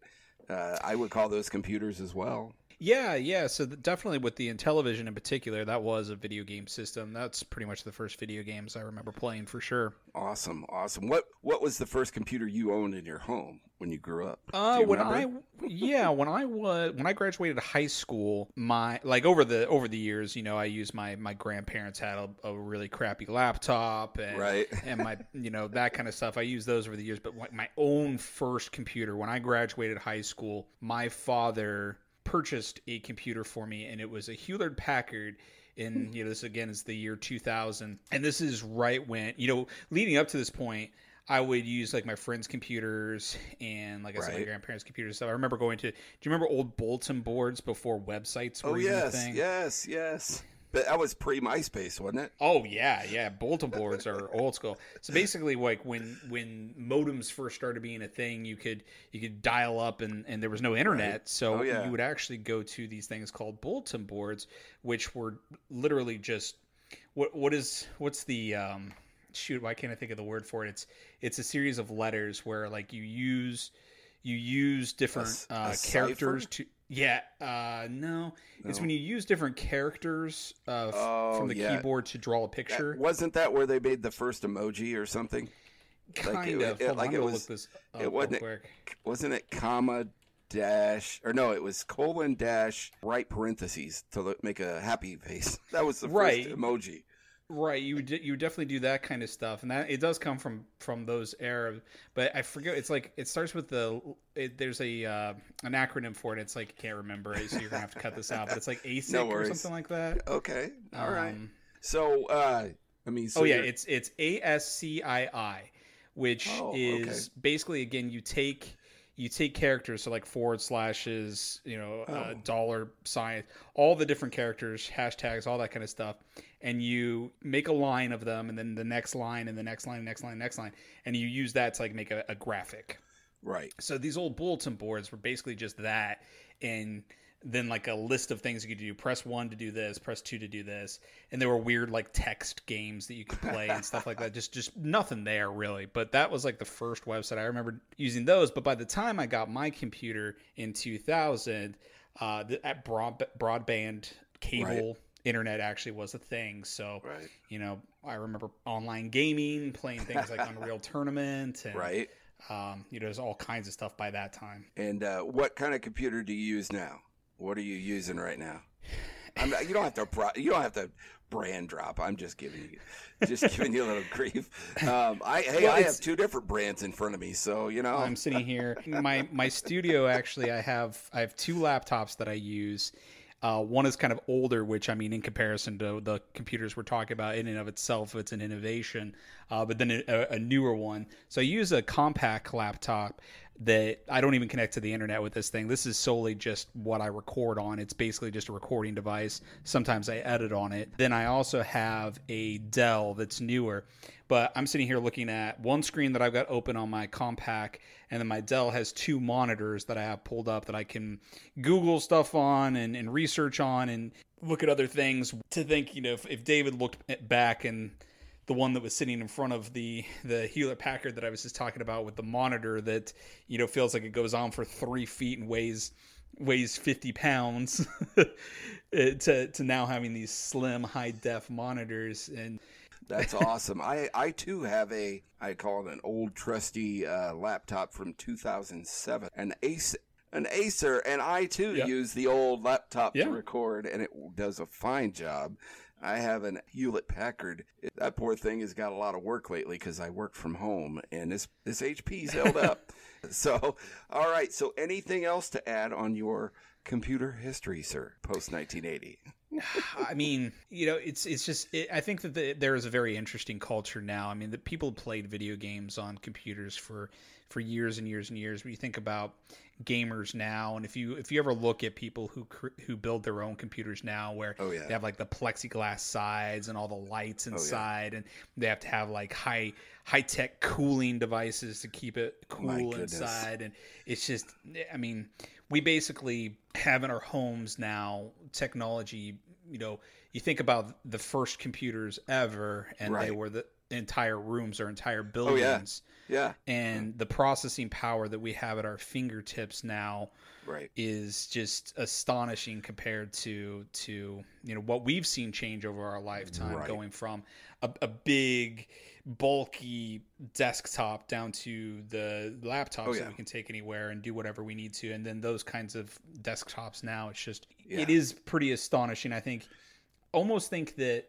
[SPEAKER 3] Uh, I would call those computers as well.
[SPEAKER 4] Yeah, yeah. So th- definitely with the Intellivision in particular, that was a video game system. That's pretty much the first video games I remember playing for sure.
[SPEAKER 3] Awesome, awesome. What what was the first computer you owned in your home when you grew up?
[SPEAKER 4] Uh,
[SPEAKER 3] you
[SPEAKER 4] when
[SPEAKER 3] remember?
[SPEAKER 4] I yeah, when I was when I graduated high school, my like over the over the years, you know, I used my my grandparents had a, a really crappy laptop and
[SPEAKER 3] Right.
[SPEAKER 4] and my you know that kind of stuff. I used those over the years, but like my own first computer when I graduated high school, my father purchased a computer for me, and it was a Hewlett Packard. In hmm. you know, this again is the year 2000, and this is right when you know, leading up to this point, I would use like my friends' computers and like I said, my grandparents' computers. So I remember going to. Do you remember old bulletin boards before websites oh, were
[SPEAKER 3] Oh
[SPEAKER 4] even a
[SPEAKER 3] yes,
[SPEAKER 4] thing?
[SPEAKER 3] yes, yes. That was pre MySpace, wasn't it?
[SPEAKER 4] Oh yeah, yeah. Bulletin boards are old school. So basically, like when when modems first started being a thing, you could you could dial up and and there was no internet, so
[SPEAKER 3] Oh, yeah.
[SPEAKER 4] you would actually go to these things called bulletin boards, which were literally just what what is what's the um shoot why can't I think of the word for it? It's it's a series of letters where like you use you use different
[SPEAKER 3] a
[SPEAKER 4] uh, characters to yeah uh no. it's when you use different characters uh,
[SPEAKER 3] Oh,
[SPEAKER 4] from the
[SPEAKER 3] yeah.
[SPEAKER 4] keyboard to draw a
[SPEAKER 3] That-
[SPEAKER 4] picture
[SPEAKER 3] wasn't that where they made the first emoji or something?
[SPEAKER 4] kind
[SPEAKER 3] like it-
[SPEAKER 4] of
[SPEAKER 3] it-
[SPEAKER 4] on,
[SPEAKER 3] like
[SPEAKER 4] I'm
[SPEAKER 3] it was-
[SPEAKER 4] look this up
[SPEAKER 3] it wasn't-
[SPEAKER 4] quick.
[SPEAKER 3] Wasn't it comma dash or no? It was colon dash right parentheses to make a happy face. That was the
[SPEAKER 4] Right.
[SPEAKER 3] first emoji.
[SPEAKER 4] Right, you would you would definitely do that kind of stuff, and that it does come from from those era. But I forget. It's like it starts with the. It, there's a uh, an acronym for it. It's like I can't remember it, so you're gonna have to cut this out. But it's like ASIC
[SPEAKER 3] No
[SPEAKER 4] or something like that.
[SPEAKER 3] Okay, all right.
[SPEAKER 4] Um,
[SPEAKER 3] So, uh, I mean, so
[SPEAKER 4] oh yeah,
[SPEAKER 3] you're-
[SPEAKER 4] it's it's ASCII, which
[SPEAKER 3] Oh, okay.
[SPEAKER 4] is basically again you take you take characters so like forward slashes, you know, uh,
[SPEAKER 3] Oh.
[SPEAKER 4] dollar sign, all the different characters, hashtags, all that kind of stuff, and you make a line of them, and then the next line, and the next line, next line, next line, and you use that to like make a, a graphic.
[SPEAKER 3] right.
[SPEAKER 4] So these old bulletin boards were basically just that, and then like a list of things you could do. Press one to do this, press two to do this, and there were weird like text games that you could play and stuff like that. Just just nothing there really. But that was like the first website I remember using those. But by the time I got my computer in 2000, uh, broad, broadband cable. Internet actually was a thing, so
[SPEAKER 3] Right.
[SPEAKER 4] you know I remember online gaming, playing things like Unreal Tournament, and
[SPEAKER 3] Right.
[SPEAKER 4] um, you know, there's all kinds of stuff by that time.
[SPEAKER 3] And uh, what kind of computer do you use now? What are you using right now? Not, you don't have to. Pro, you don't have to brand drop. I'm just giving you, just giving you a little grief. Um, I hey,
[SPEAKER 4] Well,
[SPEAKER 3] I have two different brands in front of me, so you know.
[SPEAKER 4] I'm sitting here. My my studio actually, I have I have two laptops that I use. Uh, one is kind of older, which I mean, in comparison to the computers we're talking about, in and of itself, it's an innovation. Uh, but then a, a newer one. So I use a Compaq laptop that I don't even connect to the internet with this thing. This is solely just what I record on. It's basically just a recording device. Sometimes I edit on it. Then I also have a Dell that's newer. But I'm sitting here looking at one screen that I've got open on my Compaq, and then my Dell has two monitors that I have pulled up that I can Google stuff on and, and research on and look at other things to think, you know, if, if David looked back and the one that was sitting in front of the the Hewlett Packard that I was just talking about with the monitor that you know feels like it goes on for three feet and weighs weighs 50 pounds to to now having these slim high def monitors and
[SPEAKER 3] That's awesome. I I too have a I call it an old trusty uh, laptop from 2007, an Ace. An Acer, and I too
[SPEAKER 4] Yeah.
[SPEAKER 3] use the old laptop
[SPEAKER 4] Yeah.
[SPEAKER 3] to record, and it does a fine job. I have an Hewlett Packard. That poor thing has got a lot of work lately because I work from home, and this this HP's held up. So, all right. So, anything else to add on your computer history, sir? Post 1980.
[SPEAKER 4] I mean, you know, it's it's just it, I think that the, there is a very interesting culture now. I mean, the people played video games on computers for for years and years and years. When you think about gamers now, and if you if you ever look at people who cr- who build their own computers now, where
[SPEAKER 3] Oh, yeah.
[SPEAKER 4] they have like the plexiglass sides and all the lights
[SPEAKER 3] Oh, yeah.
[SPEAKER 4] inside, and they have to have like high high tech cooling devices to keep it cool inside, and it's just, I mean, we basically have in our homes now technology. You know, you think about the first computers ever, and they were the entire rooms or entire
[SPEAKER 3] Oh, yeah. Yeah.
[SPEAKER 4] And the processing power that we have at our fingertips now
[SPEAKER 3] Right.
[SPEAKER 4] is just astonishing compared to to you know what we've seen change over our lifetime
[SPEAKER 3] Right.
[SPEAKER 4] going from a, a big bulky desktop down to the laptops
[SPEAKER 3] Oh,
[SPEAKER 4] that we can take anywhere and do whatever we need to and then those kinds of desktops now it's just
[SPEAKER 3] Yeah.
[SPEAKER 4] it is pretty astonishing i think almost think that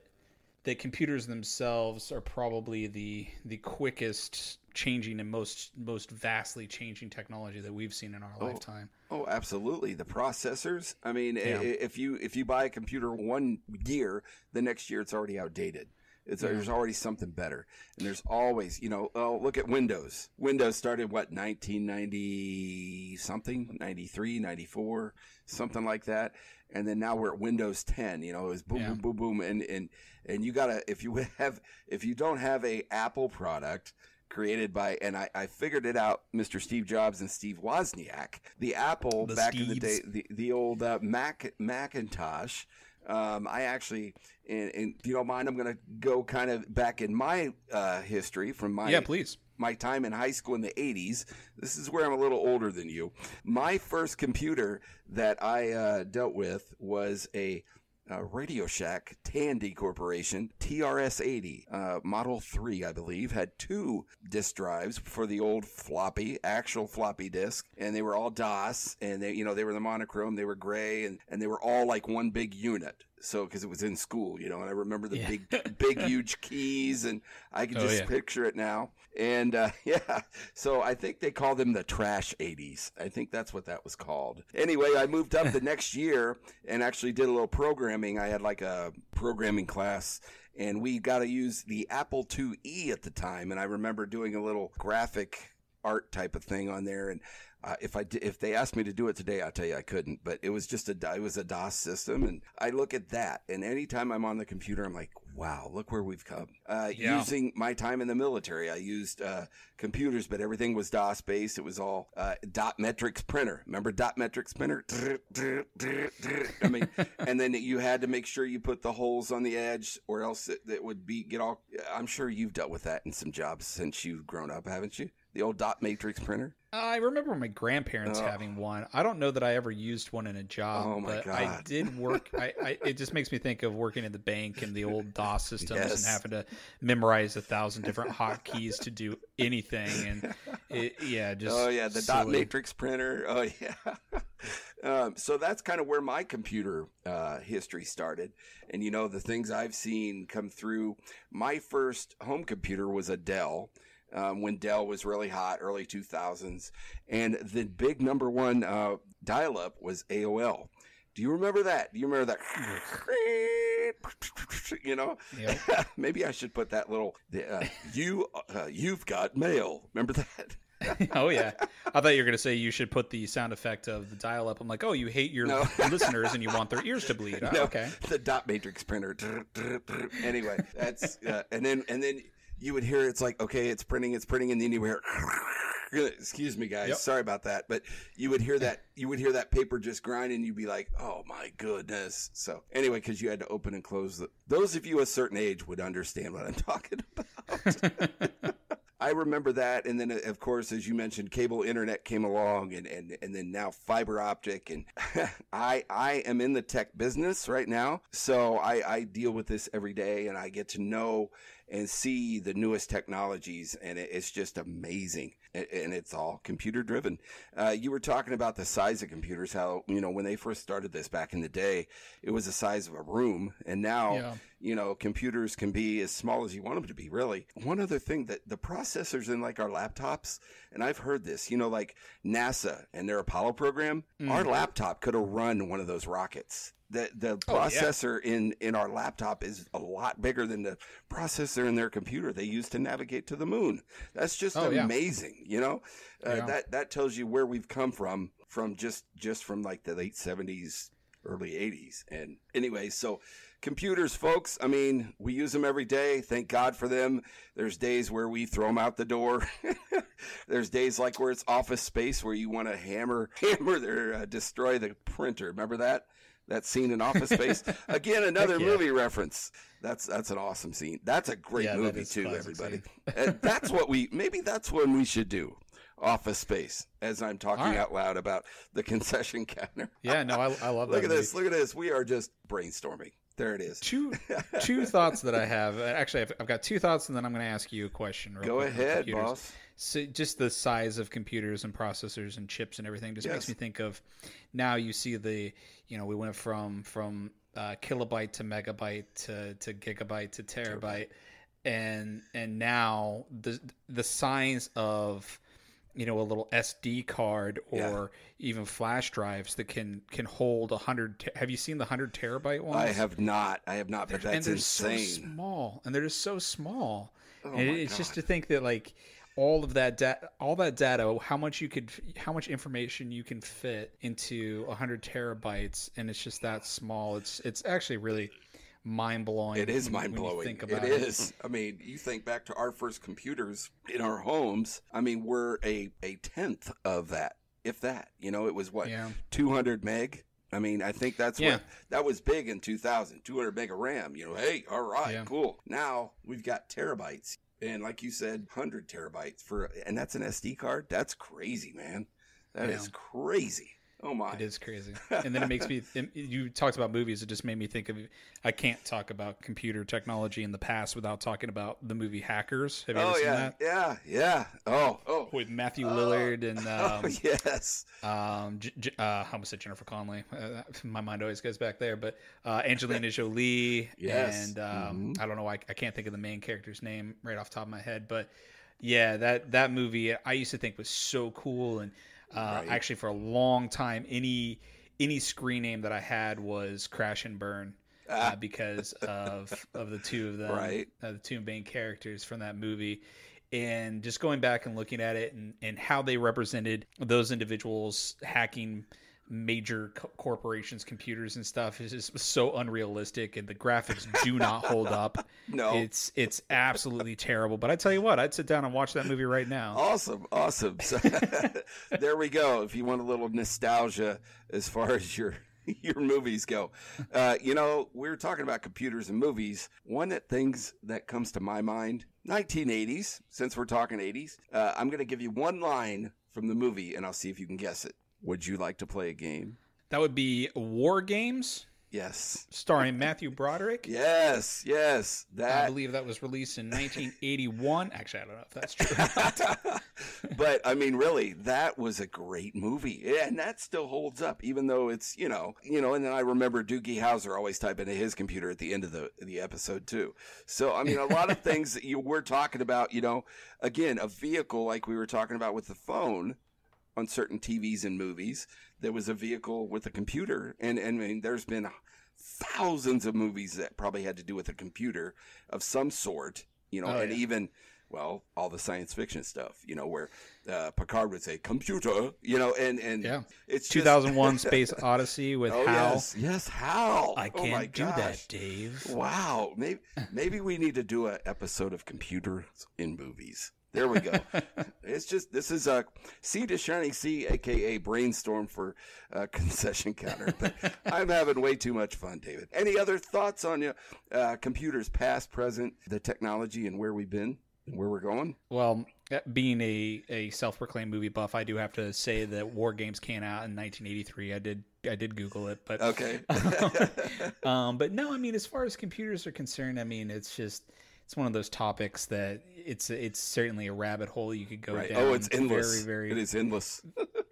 [SPEAKER 4] that computers themselves are probably the the quickest changing and most most vastly changing technology that we've seen in our oh, lifetime.
[SPEAKER 3] Oh, absolutely. The processors. I mean,
[SPEAKER 4] Yeah.
[SPEAKER 3] if you if you buy a computer one year, the next year it's already outdated. It's there's already something better, and there's always you know. Oh, look at Windows. Windows started what 1990 something, 93, 94, something like that, and then now we're at Windows 10. You know, it was boom,
[SPEAKER 4] Yeah.
[SPEAKER 3] boom, boom, boom, and and and you gotta if you have if you don't have a Apple product created by and I, I figured it out mr steve jobs and steve wozniak the apple
[SPEAKER 4] The
[SPEAKER 3] back in the day the, the old uh, mac macintosh um, i actually and, and if you don't mind i'm going to go kind of back in my uh, history from my
[SPEAKER 4] yeah, please.
[SPEAKER 3] my time in high school in the 80s. This is where I'm a little older than you. My first computer that I uh, dealt with was a, uh Radio Shack Tandy Corporation TRS 80 uh, Model 3, I believe, had two disk drives for the old floppy, actual floppy disk, and they were all DOS, and they, you know, they were the monochrome, they were gray, and, and they were all like one big unit. So because it was in school, you know, and I remember the
[SPEAKER 4] Yeah.
[SPEAKER 3] big, big, huge keys, and I can
[SPEAKER 4] Oh,
[SPEAKER 3] just
[SPEAKER 4] yeah.
[SPEAKER 3] picture it now. And uh, yeah, so I think they called them the trash 80s. I think that's what that was called. Anyway, I moved up the next year and actually did a little programming. I had like a programming class and we got to use the Apple IIe at the time. And I remember doing a little graphic art type of thing on there. And uh, if I if they asked me to do it today, I'll tell you I couldn't. But it was just a it was a DOS system, and I look at that, and anytime I'm on the computer, I'm like, wow, look where we've come. Uh,
[SPEAKER 4] Yeah.
[SPEAKER 3] Using my time in the military, I used uh, computers, but everything was DOS based. It was all uh, dot matrix printer. Remember dot matrix printer? I mean, and then you had to make sure you put the holes on the edge, or else it, it would be get all. I'm sure you've dealt with that in some jobs since you've grown up, haven't you? The old dot matrix printer.
[SPEAKER 4] I remember my grandparents
[SPEAKER 3] Oh.
[SPEAKER 4] having one. I don't know that I ever used one in a job,
[SPEAKER 3] Oh, my
[SPEAKER 4] but I did work. I, I it just makes me think of working in the bank and the old DOS systems
[SPEAKER 3] Yes.
[SPEAKER 4] and having to memorize a thousand different hotkeys to do anything. And it, yeah, just
[SPEAKER 3] oh yeah, the dot matrix printer. Oh yeah. um, so that's kind of where my computer uh, history started, and you know the things I've seen come through. My first home computer was a Dell. Um, when Dell was really hot, early 2000s, and the big number one uh, dial-up was AOL. Do you remember that? Do you remember that? You know,
[SPEAKER 4] Yep.
[SPEAKER 3] maybe I should put that little uh, you uh, you've got mail. Remember that?
[SPEAKER 4] oh yeah, I thought you were gonna say you should put the sound effect of the dial-up. I'm like, oh, you hate your
[SPEAKER 3] No.
[SPEAKER 4] listeners and you want their ears to bleed. Oh,
[SPEAKER 3] No,
[SPEAKER 4] okay.
[SPEAKER 3] the dot matrix printer. anyway, that's uh, and then and then you would hear it's like okay, it's printing, it's printing, and then you would hear. Excuse me, guys.
[SPEAKER 4] Yep.
[SPEAKER 3] Sorry about that, but you would hear that you would hear that paper just grind, and you'd be like, "Oh my goodness!" So anyway, because you had to open and close the. Those of you a certain age would understand what I'm talking about. I remember that, and then of course, as you mentioned, cable internet came along, and and and then now fiber optic, and I I am in the tech business right now, so I I deal with this every day, and I get to know and see the newest technologies, and it's just amazing, and it's all computer driven. Uh, you were talking about the size of computers, how you know when they first started this back in the day, it was the size of a room, and now
[SPEAKER 4] Yeah.
[SPEAKER 3] you know, computers can be as small as you want them to be, really. One other thing that the processors in like our laptops, and I've heard this, you know, like NASA and their Apollo program, our laptop could have run one of those rockets. The the
[SPEAKER 4] Oh, yeah.
[SPEAKER 3] processor in in our laptop is a lot bigger than the processor in their computer they use to navigate to the moon. That's just
[SPEAKER 4] Oh, yeah.
[SPEAKER 3] amazing, you know. Uh,
[SPEAKER 4] Yeah.
[SPEAKER 3] That that tells you where we've come from from just just from like the late seventies, early eighties. And anyway, so computers, folks. I mean, we use them every day. Thank God for them. There's days where we throw them out the door. There's days like where it's office space where you want to hammer, hammer, or uh, destroy the printer. Remember that? That scene in Office Space. Again, another
[SPEAKER 4] yeah.
[SPEAKER 3] movie reference. That's that's an awesome scene. That's a great
[SPEAKER 4] Yeah,
[SPEAKER 3] movie too, everybody. and that's what we maybe that's what we should do. Office Space, as I'm talking
[SPEAKER 4] right.
[SPEAKER 3] out loud about the concession counter.
[SPEAKER 4] Yeah, no, I, I love that.
[SPEAKER 3] Look at
[SPEAKER 4] movie.
[SPEAKER 3] this. Look at this. We are just brainstorming. There it is.
[SPEAKER 4] two two thoughts that I have. Actually, I've, I've got two thoughts, and then I'm going to ask you a question.
[SPEAKER 3] Go ahead, boss.
[SPEAKER 4] So just the size of computers and processors and chips and everything just makes me think of now you see the you know we went from from uh, kilobyte to megabyte to, to gigabyte to terabyte and and now the the size of you know a little SD card or even flash drives that can can hold a hundred. Have you seen the hundred terabyte ones?
[SPEAKER 3] I have not. I have not, but
[SPEAKER 4] and
[SPEAKER 3] that's
[SPEAKER 4] they're
[SPEAKER 3] insane.
[SPEAKER 4] so small, and they're just so small.
[SPEAKER 3] Oh
[SPEAKER 4] and it's just to think that like all of that data, all that data, how much you could, how much information you can fit into hundred terabytes, and it's just that small. It's it's actually really mind blowing.
[SPEAKER 3] It is mind blowing.
[SPEAKER 4] Think about
[SPEAKER 3] It
[SPEAKER 4] about
[SPEAKER 3] is. I mean, you think back to our first computers in our homes. I mean, we're a, a tenth of that, if that. You know, it was what,
[SPEAKER 4] Yeah.
[SPEAKER 3] 200 meg? I mean, I think that's
[SPEAKER 4] Yeah.
[SPEAKER 3] what that was big in 2000. 200 meg of RAM. You know, hey, all right,
[SPEAKER 4] Yeah.
[SPEAKER 3] cool. Now we've got terabytes. And like you said, 100 terabytes for, and that's an SD card? That's crazy, man. That is
[SPEAKER 4] Yeah.
[SPEAKER 3] crazy. Oh my!
[SPEAKER 4] It is crazy, and then it makes me. It, you talked about movies. It just made me think of. I can't talk about computer technology in the past without talking about the movie Hackers. Have you
[SPEAKER 3] oh
[SPEAKER 4] ever seen
[SPEAKER 3] yeah,
[SPEAKER 4] that?
[SPEAKER 3] yeah, yeah. Oh, oh,
[SPEAKER 4] With Matthew Lillard and
[SPEAKER 3] oh,
[SPEAKER 4] um,
[SPEAKER 3] yes.
[SPEAKER 4] um, J- J- uh, I almost said Jennifer Connelly. Uh, my mind always goes back there, but uh, Angelina Jolie
[SPEAKER 3] Yes.
[SPEAKER 4] and um,
[SPEAKER 3] Mhm.
[SPEAKER 4] I don't know. I, I can't think of the main character's name right off the top of my head, but yeah, that that movie I used to think was so cool, and uh,
[SPEAKER 3] Right.
[SPEAKER 4] actually for a long time, any any screen name that I had was Crash and Burn. Uh,
[SPEAKER 3] Ah.
[SPEAKER 4] because of of the two of them,
[SPEAKER 3] Right.
[SPEAKER 4] uh, the two main characters from that movie, and just going back and looking at it and, and how they represented those individuals hacking major co- corporations computers and stuff is just so unrealistic and the graphics do not hold up
[SPEAKER 3] No.
[SPEAKER 4] it's it's absolutely terrible but i tell you what i'd sit down and watch that movie right now
[SPEAKER 3] Awesome, awesome. So, there we go. If you want a little nostalgia as far as your your movies go, uh, you know, we are talking about computers and movies. One that things that comes to my mind, 1980s. Since we're talking 80s, uh, I'm going to give you one line from the movie, and I'll see if you can guess it. Would you like to play a game?
[SPEAKER 4] that would be war games
[SPEAKER 3] Yes.
[SPEAKER 4] starring matthew broderick
[SPEAKER 3] Yes. Yes.
[SPEAKER 4] i believe that was released in 1981 actually i don't know if that's true
[SPEAKER 3] but I mean, really, that was a great movie, and that still holds up, even though it's you know, you know. And then I remember Doogie Howser always typing into his computer at the end of the the episode too. So I mean, a lot of things that you were talking about, you know, again, a vehicle like we were talking about with the phone on certain TVs and movies. There was a vehicle with a computer, and and I mean, there's been thousands of movies that probably had to do with a computer of some sort, you know,
[SPEAKER 4] Oh,
[SPEAKER 3] and
[SPEAKER 4] yeah.
[SPEAKER 3] even well, all the science fiction stuff, you know, where uh, Picard would say computer, you know, and and
[SPEAKER 4] Yeah.
[SPEAKER 3] it's just-
[SPEAKER 4] 2001 space odyssey with
[SPEAKER 3] oh
[SPEAKER 4] hal
[SPEAKER 3] yes, yes, Hal.
[SPEAKER 4] i
[SPEAKER 3] oh
[SPEAKER 4] can't do that dave
[SPEAKER 3] Wow, maybe maybe we need to do an episode of computers in movies. There we go. it's just this is a sea to shining sea, aka brainstorm for uh, concession counter. But I'm having way too much fun, David. Any other thoughts on you? Uh, computers, past, present, the technology, and where we've been and where we're going.
[SPEAKER 4] Well, uh, being a, a self-proclaimed movie buff, I do have to say that War Games came out in 1983. I did I did Google it, but
[SPEAKER 3] Okay.
[SPEAKER 4] um, but no, I mean, as far as computers are concerned, I mean, it's just it's one of those topics that it's it's certainly a rabbit hole you could go
[SPEAKER 3] right.
[SPEAKER 4] down.
[SPEAKER 3] Oh, it's endless.
[SPEAKER 4] Very, very,
[SPEAKER 3] It is endless.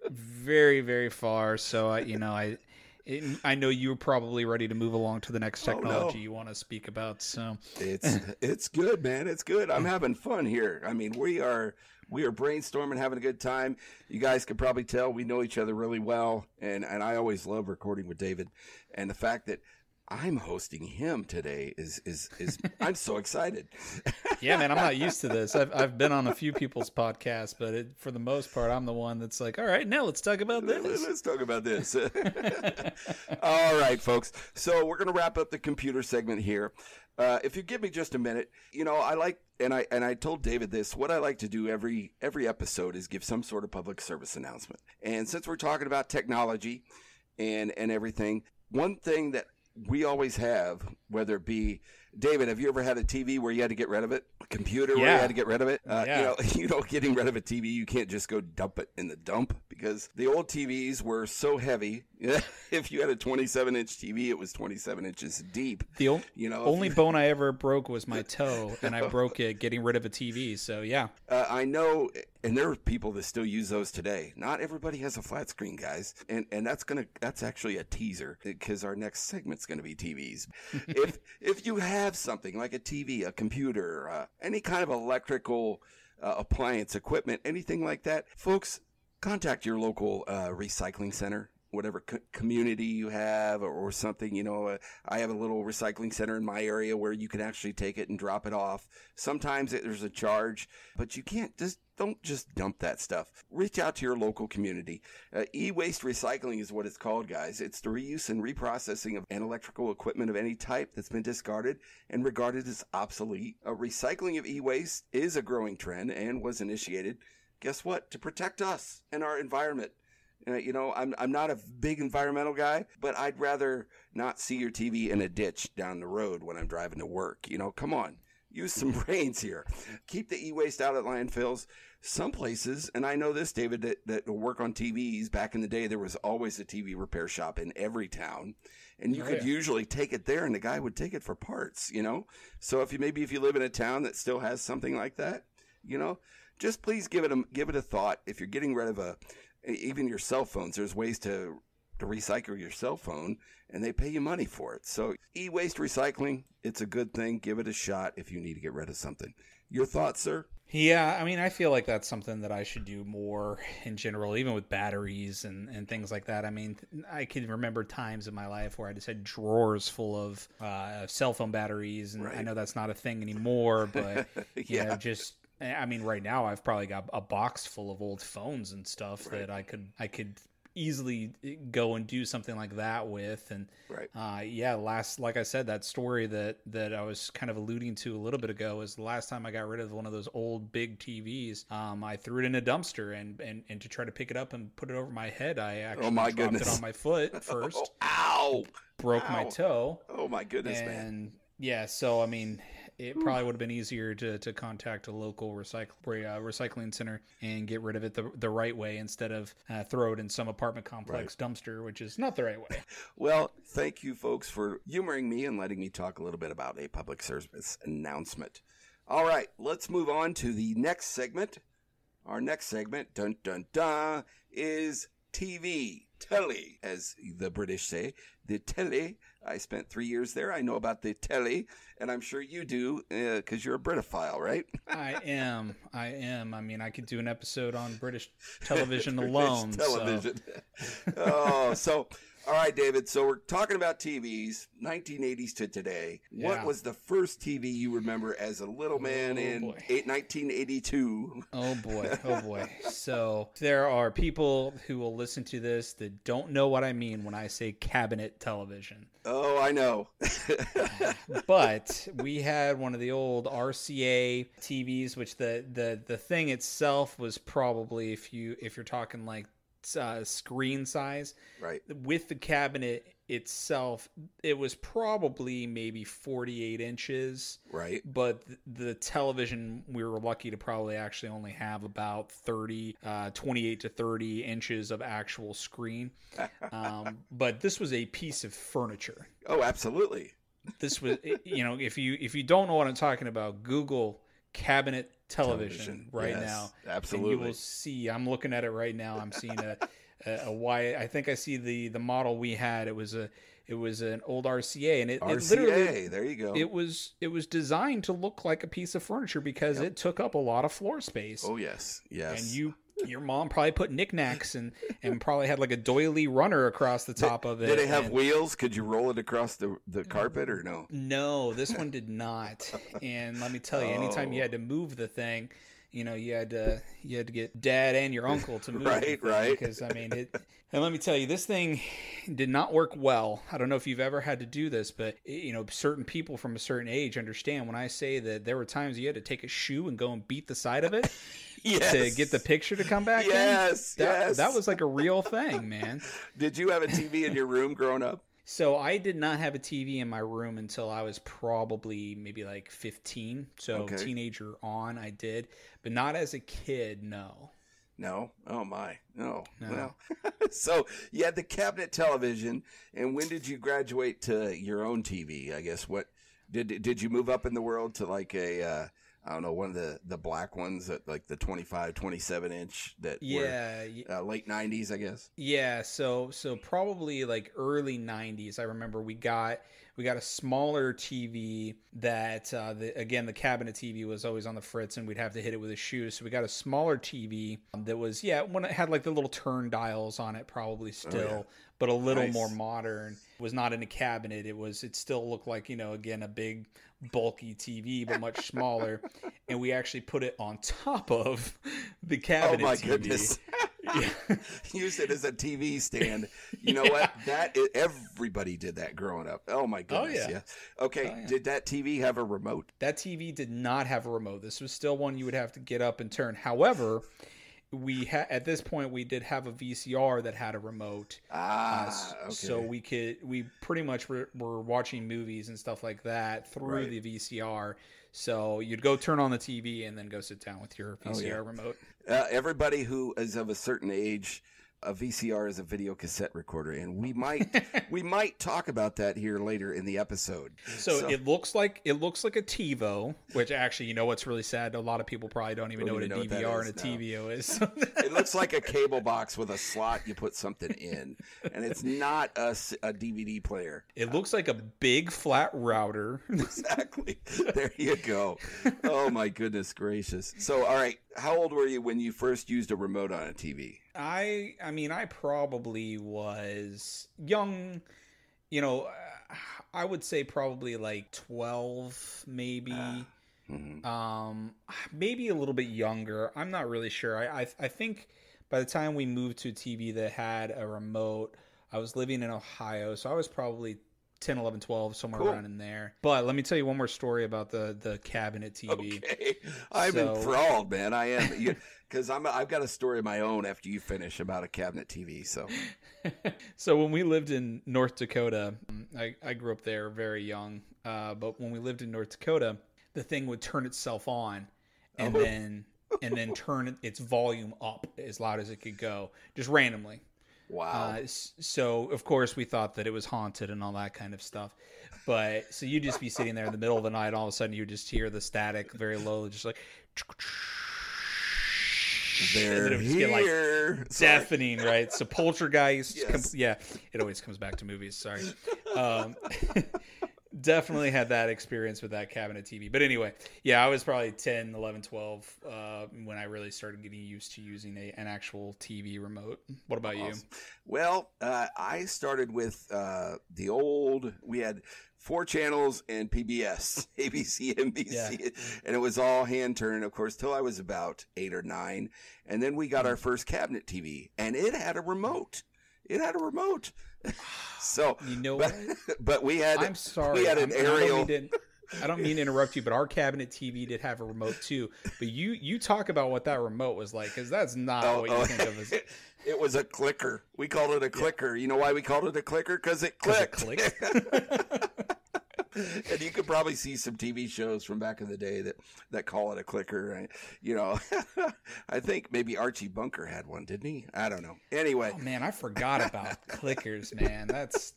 [SPEAKER 4] very, very far. So I, you know, I. It, I know you're probably ready to move along to the next
[SPEAKER 3] Oh, no.
[SPEAKER 4] technology you want to speak about. So,
[SPEAKER 3] It's it's good, man. It's good. I'm having fun here. I mean, we are we are brainstorming, having a good time. You guys can probably tell we know each other really well, and and I always love recording with David, and the fact that I'm hosting him today is is is I'm so excited.
[SPEAKER 4] yeah, man, I'm not used to this. I've I've been on a few people's podcasts, but it, for the most part, I'm the one that's like, all right, now let's talk about this.
[SPEAKER 3] Let's talk about this. All right, folks. So we're going to wrap up the computer segment here. Uh, if you give me just a minute, you know, I like, and I and I told David this. What I like to do every every episode is give some sort of public service announcement. And since we're talking about technology and and everything, one thing that we always have, whether it be David, have you ever had a TV where you had to get rid of it? A computer where you had to get rid of it? Uh,
[SPEAKER 4] Yeah.
[SPEAKER 3] You know, you know, getting rid of a TV, you can't just go dump it in the dump because the old TVs were so heavy. if you had a 27 inch TV, it was 27 inches deep.
[SPEAKER 4] The o-
[SPEAKER 3] You know,
[SPEAKER 4] only
[SPEAKER 3] you-
[SPEAKER 4] bone I ever broke was my toe, and I broke it getting rid of a TV. So yeah,
[SPEAKER 3] Uh, I know, and there are people that still use those today. Not everybody has a flat screen, guys, and and that's gonna that's actually a teaser because our next segment's gonna be TVs. if if you have something like a TV, a computer, uh, any kind of electrical uh, appliance, equipment, anything like that, folks, contact your local uh, recycling center. Whatever co- community you have, or, or something, you know, uh, I have a little recycling center in my area where you can actually take it and drop it off. Sometimes it, there's a charge, but you can't just don't just dump that stuff. Reach out to your local community. Uh, e-waste recycling is what it's called, guys. It's the reuse and reprocessing of an electrical equipment of any type that's been discarded and regarded as obsolete. Uh, recycling of e-waste is a growing trend and was initiated. Guess what? To protect us and our environment. Uh, you know, I'm I'm not a big environmental guy, but I'd rather not see your TV in a ditch down the road when I'm driving to work. You know, come on use some brains here. Keep the e-waste out at landfills. Some places, and I know this, David, that, that work on TVs. Back in the day, there was always a TV repair shop in every town, and you
[SPEAKER 4] Oh,
[SPEAKER 3] could
[SPEAKER 4] yeah.
[SPEAKER 3] usually take it there, and the guy would take it for parts. You know, so if you maybe if you live in a town that still has something like that, you know, just please give it a give it a thought. If you're getting rid of a even your cell phones, there's ways to to recycle your cell phone and they pay you money for it. So e-waste recycling, it's a good thing. Give it a shot if you need to get rid of something. Your thoughts, sir?
[SPEAKER 4] Yeah, I mean, I feel like that's something that I should do more in general, even with batteries and, and things like that. I mean, I can remember times in my life where I just had drawers full of uh, cell phone batteries, and I know that's not a thing anymore, but you
[SPEAKER 3] Yeah.
[SPEAKER 4] know, just I mean, right now I've probably got a box full of old phones and stuff
[SPEAKER 3] Right.
[SPEAKER 4] that I could I could easily go and do something like that with and
[SPEAKER 3] Right.
[SPEAKER 4] uh, yeah last like i said that story that that i was kind of alluding to a little bit ago is the last time i got rid of one of those old big tvs um, i threw it in a dumpster and, and and to try to pick it up and put it over my head i actually
[SPEAKER 3] Oh, my
[SPEAKER 4] dropped
[SPEAKER 3] goodness.
[SPEAKER 4] it on my foot first
[SPEAKER 3] Oh, ow!
[SPEAKER 4] broke my toe
[SPEAKER 3] Oh my goodness,
[SPEAKER 4] and
[SPEAKER 3] man.
[SPEAKER 4] yeah so i mean it probably would have been easier to, to contact a local recycle uh, recycling center and get rid of it the, the right way instead of uh, throw it in some apartment complex dumpster which is not the right way
[SPEAKER 3] Well, thank you folks for humoring me and letting me talk a little bit about a public service announcement. All right, let's move on to the next segment. Our next segment, dun dun dun, is TV, telly, as the British say. The telly. I spent three years there. I know about the telly, and I'm sure you do uh, because you're a Britophile, right?
[SPEAKER 4] I am. I am. I mean, I could do an episode on British television
[SPEAKER 3] British
[SPEAKER 4] alone. so-
[SPEAKER 3] television. oh, so all right, David. So we're talking about TVs, 1980s to today. What was the first TV you remember as a little man
[SPEAKER 4] Oh,
[SPEAKER 3] in
[SPEAKER 4] boy.
[SPEAKER 3] eight, 1982?
[SPEAKER 4] Oh boy, oh boy. So there are people who will listen to this that don't know what I mean when I say cabinet television.
[SPEAKER 3] Oh, I know.
[SPEAKER 4] But we had one of the old RCA TVs, which the the the thing itself was probably if you if you're talking like uh, screen size
[SPEAKER 3] right.
[SPEAKER 4] with the cabinet itself, it was probably maybe 48 inches.
[SPEAKER 3] Right.
[SPEAKER 4] but the television we were lucky to probably actually only have about 30 uh, 28 to 30 inches of actual screen um, but this was a piece of furniture
[SPEAKER 3] Oh, absolutely.
[SPEAKER 4] this was you know if you if you don't know what i'm talking about google cabinet television, right
[SPEAKER 3] Yes,
[SPEAKER 4] now and
[SPEAKER 3] Absolutely.
[SPEAKER 4] you will see i'm looking at it right now i'm seeing a. Why I think i see the the model we had it was a it was an old rca and it, it literally
[SPEAKER 3] There you go.
[SPEAKER 4] it was it was designed to look like a piece of furniture because it took up a lot of floor space.
[SPEAKER 3] oh, yes. Yes.
[SPEAKER 4] And you your mom probably put knickknacks and and probably had like a doily runner across the top of it.
[SPEAKER 3] Did it have
[SPEAKER 4] and-
[SPEAKER 3] wheels? Could you roll it across the, the carpet or no?
[SPEAKER 4] no, this one did not. And let me tell you, anytime you
[SPEAKER 3] Oh.
[SPEAKER 4] had to move the thing, you know, you had to you had to get dad and your uncle to move
[SPEAKER 3] Right, right.
[SPEAKER 4] Because I mean, it. And let me tell you, this thing did not work well. I don't know if you've ever had to do this, but you know, certain people from a certain age understand when I say that there were times you had to take a shoe and go and beat the side of it
[SPEAKER 3] Yes.
[SPEAKER 4] to get the picture to come back. in.
[SPEAKER 3] Yes,
[SPEAKER 4] that,
[SPEAKER 3] yes.
[SPEAKER 4] that was like a real thing, man.
[SPEAKER 3] Did you have a TV in your room growing up?
[SPEAKER 4] So I did not have a TV in my room until I was probably maybe like 15. So
[SPEAKER 3] Okay.
[SPEAKER 4] teenager on, I did, but not as a kid. No.
[SPEAKER 3] No. Oh my. No.
[SPEAKER 4] No.
[SPEAKER 3] Well, so you had the cabinet television, and when did you graduate to your own TV? I guess what did did you move up in the world to like a uh, I don't know one of the the black ones that like the 25, 27 inch that
[SPEAKER 4] Yeah.
[SPEAKER 3] were uh, late nineties, I guess.
[SPEAKER 4] Yeah, so so probably like early '90s. I remember we got we got a smaller TV that uh, the again the cabinet TV was always on the fritz, and we'd have to hit it with a shoe. So we got a smaller TV that was yeah when it had like the little turn dials on it, probably still, but a little
[SPEAKER 3] Nice.
[SPEAKER 4] more modern. It was not in a cabinet. It was it still looked like you know again a big bulky TV, but much smaller. and we actually put it on top of the cabinet
[SPEAKER 3] Oh
[SPEAKER 4] cabinet
[SPEAKER 3] my
[SPEAKER 4] TV.
[SPEAKER 3] goodness.
[SPEAKER 4] Yeah.
[SPEAKER 3] Use it as a TV stand. You know what? That is, everybody did that growing up. Oh my oh, goodness.
[SPEAKER 4] Oh, yeah.
[SPEAKER 3] Okay.
[SPEAKER 4] Oh, yeah.
[SPEAKER 3] Did that TV have a remote?
[SPEAKER 4] That TV did not have a remote. This was still one you would have to get up and turn. However, we ha- at this point we did have a VCR that had a remote, uh,
[SPEAKER 3] Ah.
[SPEAKER 4] s-
[SPEAKER 3] okay.
[SPEAKER 4] so we could we pretty much were, were watching movies and stuff like that through
[SPEAKER 3] Right.
[SPEAKER 4] the VCR. So you'd go turn on the TV and then go sit down with your VCR
[SPEAKER 3] Oh, yeah.
[SPEAKER 4] remote.
[SPEAKER 3] Uh, everybody who is of a certain age, a VCR is a video cassette recorder, and we might we might talk about that here later in the episode.
[SPEAKER 4] So,
[SPEAKER 3] So-
[SPEAKER 4] it looks like it looks like a TiVo, which actually, you know what's really sad? A lot of people probably don't even
[SPEAKER 3] Don't
[SPEAKER 4] know
[SPEAKER 3] even
[SPEAKER 4] what a
[SPEAKER 3] know what
[SPEAKER 4] DVR and a
[SPEAKER 3] is,
[SPEAKER 4] TiVo is.
[SPEAKER 3] It looks like a cable box with a slot you put something in, and it's not a, a DVD player.
[SPEAKER 4] it looks like a big flat router.
[SPEAKER 3] Exactly. There you go. Oh my goodness gracious. So, all right, how old were you when you first used a remote on a TV?
[SPEAKER 4] I I mean I probably was young, you know, uh, I would say probably like 12 maybe.
[SPEAKER 3] Mhm.
[SPEAKER 4] um maybe a little bit younger. I'm not really sure. I I, I think by the time we moved to a TV that had a remote, I was living in Ohio, so I was probably 10, 11, 12 somewhere
[SPEAKER 3] Cool.
[SPEAKER 4] around in there. But let me tell you one more story about the the cabinet TV.
[SPEAKER 3] Okay, I'm
[SPEAKER 4] So-
[SPEAKER 3] enthralled, man. I am because I'm. I've got a story of my own after you finish about a cabinet TV. So,
[SPEAKER 4] so when we lived in North Dakota, I, I grew up there very young. Uh, but when we lived in North Dakota, the thing would turn itself on, and
[SPEAKER 3] Oh.
[SPEAKER 4] then and then turn its volume up as loud as it could go, just randomly.
[SPEAKER 3] Wow.
[SPEAKER 4] Uh, so of course we thought that it was haunted and all that kind of stuff. But so you'd just be sitting there in the middle of the night, all of a sudden you would just hear the static very low, just like. and then
[SPEAKER 3] They're
[SPEAKER 4] it would just get, like,
[SPEAKER 3] here. Sorry.
[SPEAKER 4] deafening, right? So poltergeist,
[SPEAKER 3] Yes.
[SPEAKER 4] com- yeah, it always comes back to movies. Sorry, um, definitely had that experience with that cabinet TV. But anyway, yeah, I was probably 10, 11, 12 uh, when I really started getting used to using a, an actual TV remote. What about you?
[SPEAKER 3] Well, uh, I started with uh, the old. We had four channels and PBS, ABC, NBC, and it was all hand turned, of course, till I was about eight or nine, and then we
[SPEAKER 4] Hmm.
[SPEAKER 3] got our first cabinet TV, and it had a remote. It had a remote. so,
[SPEAKER 4] You know
[SPEAKER 3] but,
[SPEAKER 4] what?
[SPEAKER 3] but we had
[SPEAKER 4] I'm sorry.
[SPEAKER 3] we had an
[SPEAKER 4] I'm- and I don't
[SPEAKER 3] aerial.
[SPEAKER 4] I don't mean to interrupt you, but our cabinet TV did have a remote too. But you you talk about what that remote was like, because that's not
[SPEAKER 3] Oh,
[SPEAKER 4] what you
[SPEAKER 3] oh,
[SPEAKER 4] think of as
[SPEAKER 3] it was a clicker. We called it a clicker. You know why we called it a clicker? Because it
[SPEAKER 4] 'cause it
[SPEAKER 3] clicked. and you could probably see some TV shows from back in the day that, that call it a clicker. I- You know, I think maybe Archie Bunker had one, didn't he? I don't know. Anyway,
[SPEAKER 4] Oh man, I forgot about clickers, man. That's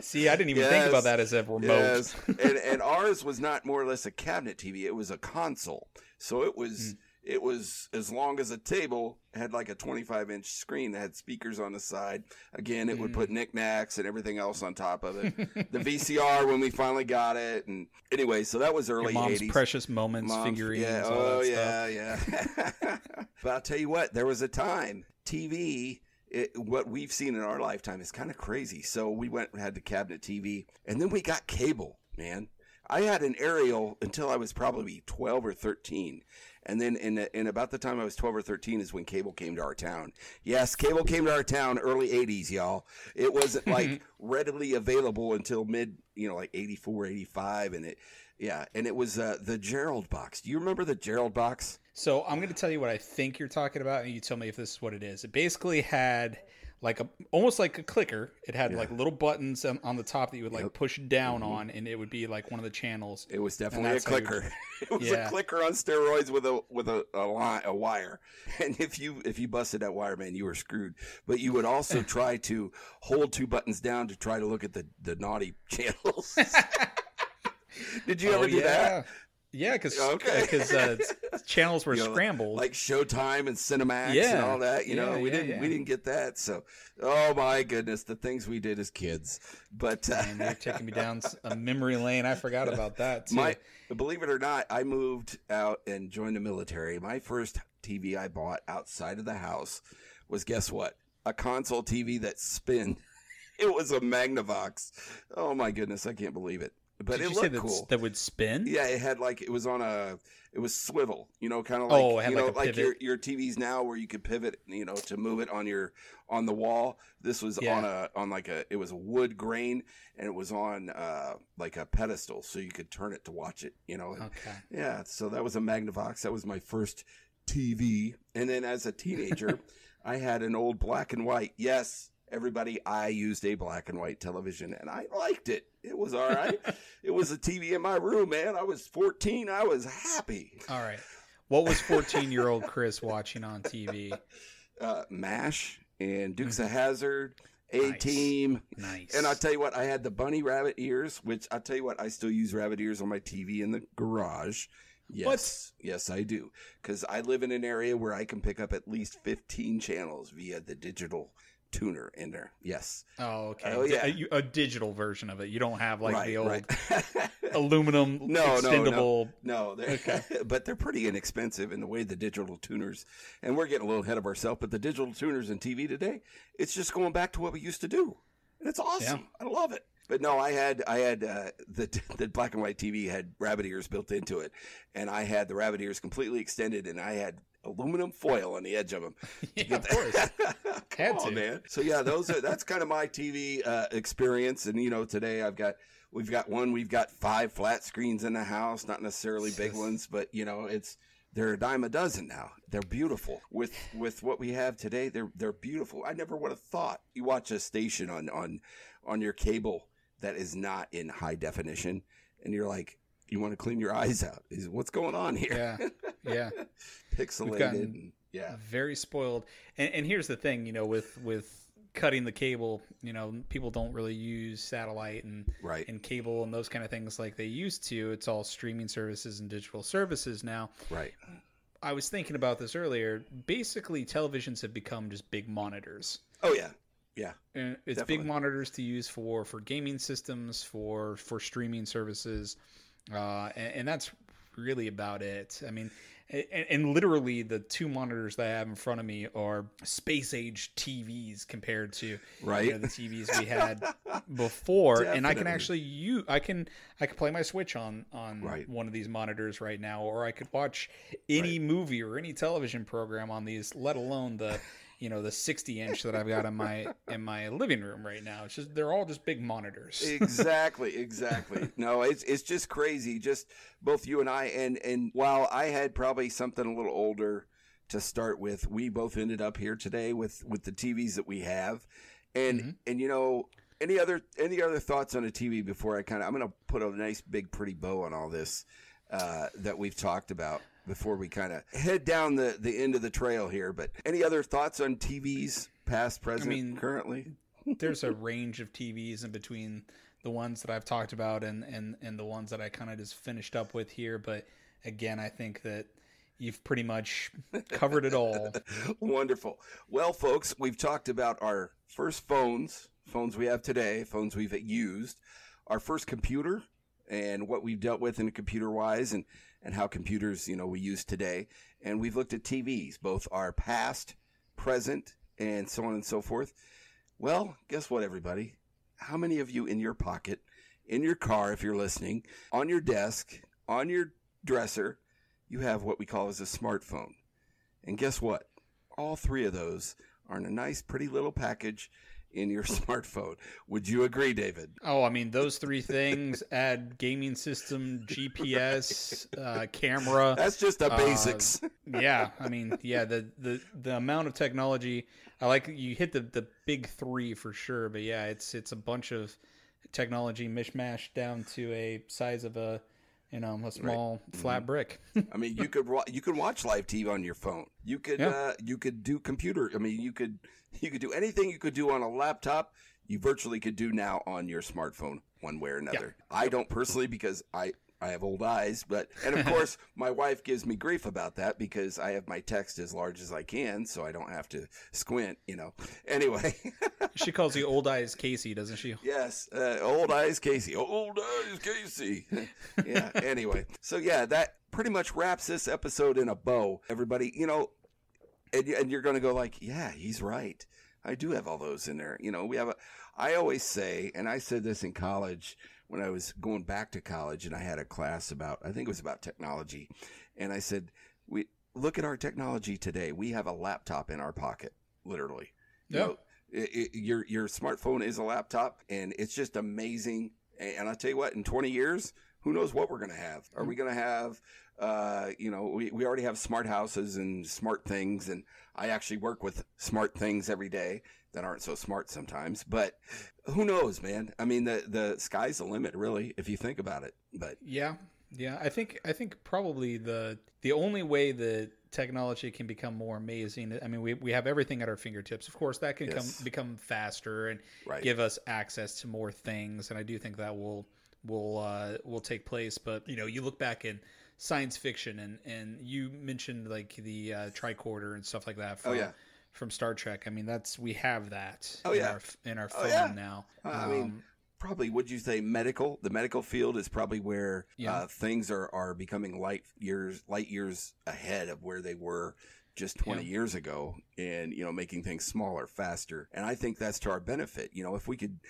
[SPEAKER 4] see, I didn't even think about that as a remote.
[SPEAKER 3] yes, and and ours was not more or less a cabinet TV. It was a console, so it was hmm. It was as long as a table. Had like a 25 inch screen that had speakers on the side. Again, it
[SPEAKER 4] Hmm.
[SPEAKER 3] would put knickknacks and everything else on top of it. the VCR when we finally got it, and anyway, so that was
[SPEAKER 4] Your
[SPEAKER 3] early
[SPEAKER 4] mom's
[SPEAKER 3] 80s.
[SPEAKER 4] precious moments
[SPEAKER 3] Mom's-
[SPEAKER 4] figurines.
[SPEAKER 3] Yeah,
[SPEAKER 4] all
[SPEAKER 3] oh
[SPEAKER 4] that stuff.
[SPEAKER 3] yeah, yeah. but I'll tell you what, there was a time TV. It, what we've seen in our lifetime is kind of crazy. So we went and had the cabinet TV, and then we got cable. Man, I had an aerial until I was probably twelve or thirteen, and then in in about the time I was twelve or thirteen is when cable came to our town. Yes, cable came to our town early '80s, y'all. It wasn't like readily available until mid, you know, like 84, 85, and it. Yeah, and it was uh, the Jerrold box. Do you remember the Jerrold box?
[SPEAKER 4] So I'm going to tell you what I think you're talking about, and you tell me if this is what it is. It basically had like a almost like a clicker. It had like little buttons on, on the top that you would like
[SPEAKER 3] Yep.
[SPEAKER 4] push down mm-hmm. on, and it would be like one of the channels.
[SPEAKER 3] It was definitely a
[SPEAKER 4] how you-
[SPEAKER 3] clicker. it was
[SPEAKER 4] Yeah.
[SPEAKER 3] a clicker on steroids with a with a a, line, a wire. And if you if you busted that wire, man, you were screwed. But you would also try to hold two buttons down to try to look at the the naughty channels. Did you oh, ever
[SPEAKER 4] oh,
[SPEAKER 3] do
[SPEAKER 4] yeah.
[SPEAKER 3] that?
[SPEAKER 4] Yeah, because
[SPEAKER 3] Okay.
[SPEAKER 4] uh, channels were
[SPEAKER 3] You know,
[SPEAKER 4] scrambled.
[SPEAKER 3] Like Showtime and Cinemax and all that. You know, we
[SPEAKER 4] yeah,
[SPEAKER 3] didn't
[SPEAKER 4] yeah.
[SPEAKER 3] we didn't get that. So, oh my goodness, the things we did as kids. But uh,
[SPEAKER 4] you're taking me down a memory lane. I forgot about that too.
[SPEAKER 3] My, believe it or not, I moved out and joined the military. My first TV I bought outside of the house was guess what? A console TV that spin. It was a Magnavox. Oh my goodness, I can't believe it. But
[SPEAKER 4] Did
[SPEAKER 3] it
[SPEAKER 4] you say
[SPEAKER 3] looked
[SPEAKER 4] that,
[SPEAKER 3] cool.
[SPEAKER 4] that would spin?
[SPEAKER 3] Yeah, it had like it was on a it was swivel, you know, kind of like
[SPEAKER 4] Oh, it had
[SPEAKER 3] you
[SPEAKER 4] like
[SPEAKER 3] know, like your your TVs now where you could pivot, you know, to move it on your on the wall. This was
[SPEAKER 4] Yeah.
[SPEAKER 3] on a on like a it was a wood grain and it was on uh like a pedestal so you could turn it to watch it, you know.
[SPEAKER 4] Okay.
[SPEAKER 3] Yeah, so that was a Magnavox. That was my first TV. And then as a teenager, I had an old black and white. Yes, everybody, I used a black and white television and I liked it. It was all right. it was a TV in my room, man. I was 14. I was happy.
[SPEAKER 4] All right. What was 14 year old Chris watching on TV?
[SPEAKER 3] Uh, MASH and Dukes of Hazzard, A Team.
[SPEAKER 4] Nice.
[SPEAKER 3] And I'll tell you what, I had the bunny rabbit ears, which I'll tell you what, I still use rabbit ears on my TV in the garage. Yes, yes, I do. Because I live in an area where I can pick up at least 15 channels via the digital tuner in there. Yes.
[SPEAKER 4] Oh, okay.
[SPEAKER 3] Oh, yeah.
[SPEAKER 4] a, a digital version of it. You don't have like
[SPEAKER 3] right,
[SPEAKER 4] the old
[SPEAKER 3] right.
[SPEAKER 4] aluminum
[SPEAKER 3] no, no,
[SPEAKER 4] extendable.
[SPEAKER 3] no, no. They're,
[SPEAKER 4] Okay.
[SPEAKER 3] but they're pretty inexpensive in the way the digital tuners, and we're getting a little ahead of ourselves. But the digital tuners in TV today, it's just going back to what we used to do, and it's awesome. I love it. But no, I had I had uh, the the black and white TV had rabbit ears built into it, and I had the rabbit ears completely extended, and I had aluminum foil on the edge of them.
[SPEAKER 4] Yeah, of course.
[SPEAKER 3] Come on, man. So yeah, those are that's kind of my TV uh, experience, and you know, today I've got we've got one, we've got five flat screens in the house, not necessarily big ones, but you know, it's they're a dime a dozen now. They're beautiful with with what we have today. They're they're beautiful. I never would have thought you watch a station on on on your cable that is not in high definition, and you're like. You want to clean your eyes out? Is what's going on here?
[SPEAKER 4] Yeah. Yeah.
[SPEAKER 3] Pixelated. and- yeah.
[SPEAKER 4] Very spoiled. And, and here's the thing, you know, with with cutting the cable, you know, people don't really use satellite and
[SPEAKER 3] Right.
[SPEAKER 4] and cable and those kind of things like they used to. It's all streaming services and digital services now.
[SPEAKER 3] Right.
[SPEAKER 4] I was thinking about this earlier. Basically, televisions have become just big monitors.
[SPEAKER 3] Oh yeah. Yeah.
[SPEAKER 4] And it's
[SPEAKER 3] Definitely.
[SPEAKER 4] big monitors to use for for gaming systems, for for streaming services, uh, and, and that's really about it. I mean, and, and literally the two monitors that I have in front of me are space age TVs compared to
[SPEAKER 3] Right.
[SPEAKER 4] you know, the TVs we had before, and I can actually you I can I can play my Switch on on
[SPEAKER 3] Right.
[SPEAKER 4] one of these monitors right now, or I could watch any movie or any television program on these, let alone the you know the 60 inch that I've got in my in my living room right now. It's just they're all just big monitors.
[SPEAKER 3] exactly, exactly. No, it's it's just crazy. Just both you and I, and and while I had probably something a little older to start with, we both ended up here today with with the TVs that we have, and
[SPEAKER 4] Mhm.
[SPEAKER 3] and you know. Any other any other thoughts on a TV before I kind of I'm going to put a nice big pretty bow on all this uh, that we've talked about before we kind of head down the the end of the trail here. But any other thoughts on TVs, past, present,
[SPEAKER 4] mean,
[SPEAKER 3] currently?
[SPEAKER 4] There's a range of TVs in between the ones that I've talked about and and and the ones that I kind of just finished up with here. But again, I think that you've pretty much covered it all.
[SPEAKER 3] Wonderful. Well, folks, we've talked about our first phones, phones we have today, phones we've used, our first computer, and what we've dealt with in computer wise, and and how computers you know we use today. And we've looked at TVs, both our past, present, and so on and so forth. Well, guess what, everybody? How many of you in your pocket, in your car, if you're listening, on your desk, on your dresser, you have what we call as a smartphone? And guess what? All three of those are in a nice, pretty little package in your smartphone. Would you agree, David?
[SPEAKER 4] Oh, I mean, those three things add gaming system, GPS, uh, camera.
[SPEAKER 3] That's just the
[SPEAKER 4] Uh,
[SPEAKER 3] basics.
[SPEAKER 4] yeah, I mean, yeah, the, the the amount of technology. I like you hit the the big three for sure, but yeah, it's it's a bunch of technology mishmash down to a size of a you know a small
[SPEAKER 3] Mm-hmm.
[SPEAKER 4] flat brick.
[SPEAKER 3] I mean, you could wa- you could watch live TV on your phone. You could
[SPEAKER 4] Yeah.
[SPEAKER 3] uh, you could do computer. I mean, you could you could do anything you could do on a laptop. You virtually could do now on your smartphone, one way or another. I don't personally because I I have old eyes, but and of course my wife gives me grief about that because I have my text as large as I can, so I don't have to squint. You know. Anyway.
[SPEAKER 4] she calls you Old Eyes Casey, doesn't she?
[SPEAKER 3] Yes, uh, old eyes Casey. Old eyes Casey. yeah. Anyway, so yeah, that pretty much wraps this episode in a bow. Everybody, you know, and, and you're going to go like, yeah, he's right. I do have all those in there. You know, we have a. I always say, and I said this in college when I was going back to college, and I had a class about. I think it was about technology, and I said, we look at our technology today. We have a laptop in our pocket, literally. You
[SPEAKER 4] Yeah.
[SPEAKER 3] know, it, it, your your smartphone is a laptop, and it's just amazing. And, and I'll tell you what, in 20 years, who knows what we're going to have? Are we going to have, uh, you know, we, we already have smart houses and smart things, and I actually work with smart things every day. That aren't so smart sometimes. But who knows, man? I mean, the the sky's the limit, really, if you think about it. But
[SPEAKER 4] Yeah, yeah. I think I think probably the the only way that technology can become more amazing. I mean, we, we have everything at our fingertips. Of course, that can
[SPEAKER 3] Yes.
[SPEAKER 4] come become faster and
[SPEAKER 3] Right.
[SPEAKER 4] give us access to more things. And I do think that will will uh, will take place. But you know, you look back in science fiction, and and you mentioned like the uh, tricorder and stuff like that. From,
[SPEAKER 3] Oh, yeah.
[SPEAKER 4] From Star Trek, I mean that's we have that
[SPEAKER 3] Oh,
[SPEAKER 4] in
[SPEAKER 3] yeah.
[SPEAKER 4] our in our
[SPEAKER 3] Oh,
[SPEAKER 4] phone
[SPEAKER 3] yeah.
[SPEAKER 4] now.
[SPEAKER 3] I mean,
[SPEAKER 4] Um,
[SPEAKER 3] probably would you say medical? The medical field is probably where
[SPEAKER 4] Yeah.
[SPEAKER 3] uh, things are are becoming light years light years ahead of where they were just 20
[SPEAKER 4] Yeah.
[SPEAKER 3] years ago and you know making things smaller faster and i think that's to our benefit you know if we could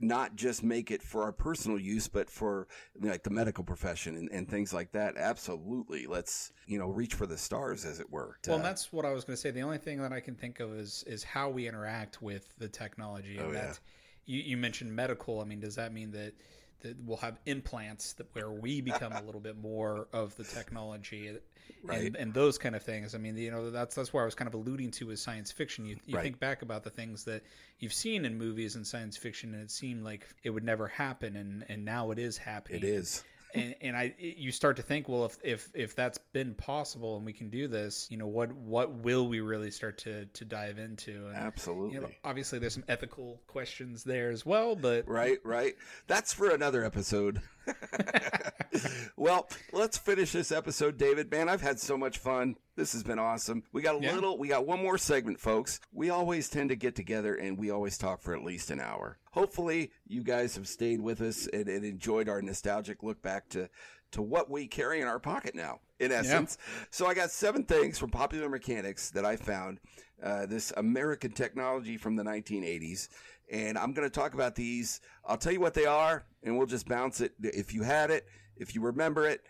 [SPEAKER 3] not just make it for our personal use but for like the medical profession and, and things like that absolutely let's you know reach for the stars as it were
[SPEAKER 4] Well,
[SPEAKER 3] Uh,
[SPEAKER 4] and that's what I was going to say. The only thing that I can think of is is how we interact with the technology. And
[SPEAKER 3] Oh, yeah.
[SPEAKER 4] that you, you mentioned medical. I mean, does that mean that that we'll have implants that where we become a little bit more of the technology
[SPEAKER 3] Right.
[SPEAKER 4] and those kind of things? I mean, you know, that's that's where I was kind of alluding to with science fiction. You you
[SPEAKER 3] Right.
[SPEAKER 4] think back about the things that you've seen in movies and science fiction, and it seemed like it would never happen, and and now it is happening
[SPEAKER 3] it is
[SPEAKER 4] and and I you start to think, well, if if if that's been possible and we can do this, you know, what what will we really start to to dive into? And,
[SPEAKER 3] absolutely
[SPEAKER 4] You know, obviously, there's some ethical questions there as well, but
[SPEAKER 3] Right, right. That's for another episode. well, let's finish this episode, David. Man, I've had so much fun. This has been awesome. We got a
[SPEAKER 4] Yeah.
[SPEAKER 3] little, we got one more segment, folks. We always tend to get together and we always talk for at least an hour. Hopefully, you guys have stayed with us and, and enjoyed our nostalgic look back to to what we carry in our pocket now, in essence. So I got seven things from Popular Mechanics that I found. Uh, this American technology from the 1980s, and I'm going to talk about these. I'll tell you what they are, and we'll just bounce it. If you had it, if you remember it,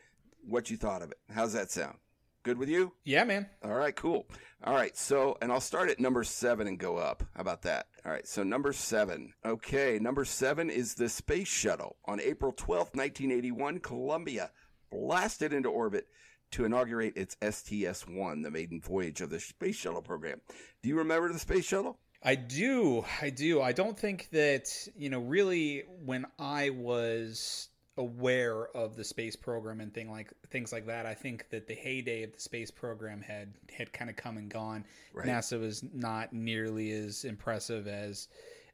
[SPEAKER 3] what you thought of it. How's that sound? Good with you?
[SPEAKER 4] yeah, man,
[SPEAKER 3] All right, cool. All right, so, and I'll start at number seven and go up. How about that? All right, so number seven. Okay, number seven is the Space Shuttle. On April twelfth, 1981, Columbia blasted into orbit to inaugurate its STS 1, the maiden voyage of the Space Shuttle program. Do you remember the Space Shuttle?
[SPEAKER 4] I do, I do. I don't think that you know really when I was aware of the space program and thing like things like that. I think that the heyday of the space program had had kind of come and gone.
[SPEAKER 3] Right.
[SPEAKER 4] NASA was not nearly as impressive as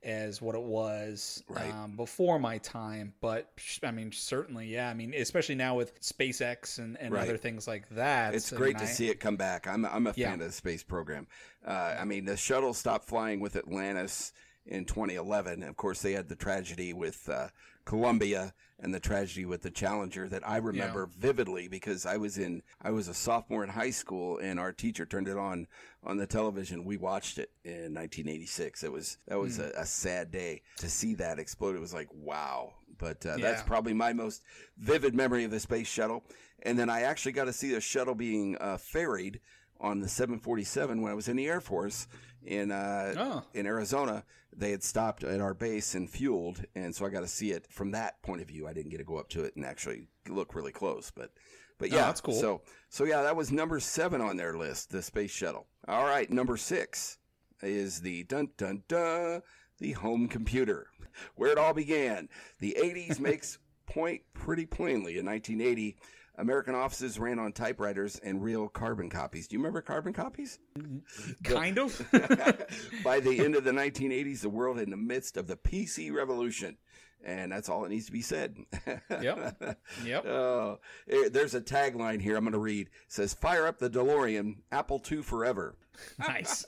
[SPEAKER 4] as what it was
[SPEAKER 3] Right.
[SPEAKER 4] um, before my time. But I mean, certainly, yeah. I mean, especially now with SpaceX and, and
[SPEAKER 3] Right.
[SPEAKER 4] other things like that.
[SPEAKER 3] It's
[SPEAKER 4] I
[SPEAKER 3] great
[SPEAKER 4] mean,
[SPEAKER 3] to
[SPEAKER 4] I-
[SPEAKER 3] see it come back. I'm I'm a
[SPEAKER 4] Yeah.
[SPEAKER 3] fan of the space program. Uh, I mean, the shuttle stopped flying with Atlantis in 2011. Of course, they had the tragedy with uh, Columbia and the tragedy with the Challenger that I remember vividly because I was in I was a sophomore in high school and our teacher turned it on on the television. We watched it in 1986. It was that was
[SPEAKER 4] Hmm.
[SPEAKER 3] a, a sad day to see that explode. It was like wow. But uh, that's probably my most vivid memory of the space shuttle. And then I actually got to see the shuttle being uh, ferried on the 747 when I was in the Air Force in uh,
[SPEAKER 4] Oh.
[SPEAKER 3] in Arizona. They had stopped at our base and fueled, and so I got to see it from that point of view. I didn't get to go up to it and actually look really close, but but
[SPEAKER 4] Oh,
[SPEAKER 3] yeah,
[SPEAKER 4] that's cool.
[SPEAKER 3] So so yeah, that was number seven on their list, the space shuttle. All right, number six is the dun dun dun the home computer, where it all began. The 80s makes point pretty plainly. In 1980, American offices ran on typewriters and real carbon copies. Do you remember carbon copies?
[SPEAKER 4] kind of.
[SPEAKER 3] By the end of the 1980s, the world in the midst of the PC revolution. And that's all that needs to be said.
[SPEAKER 4] Yep. Yep.
[SPEAKER 3] Oh, eh, there's a tagline here I'm going to read. It says, Fire up the DeLorean, Apple II forever.
[SPEAKER 4] nice.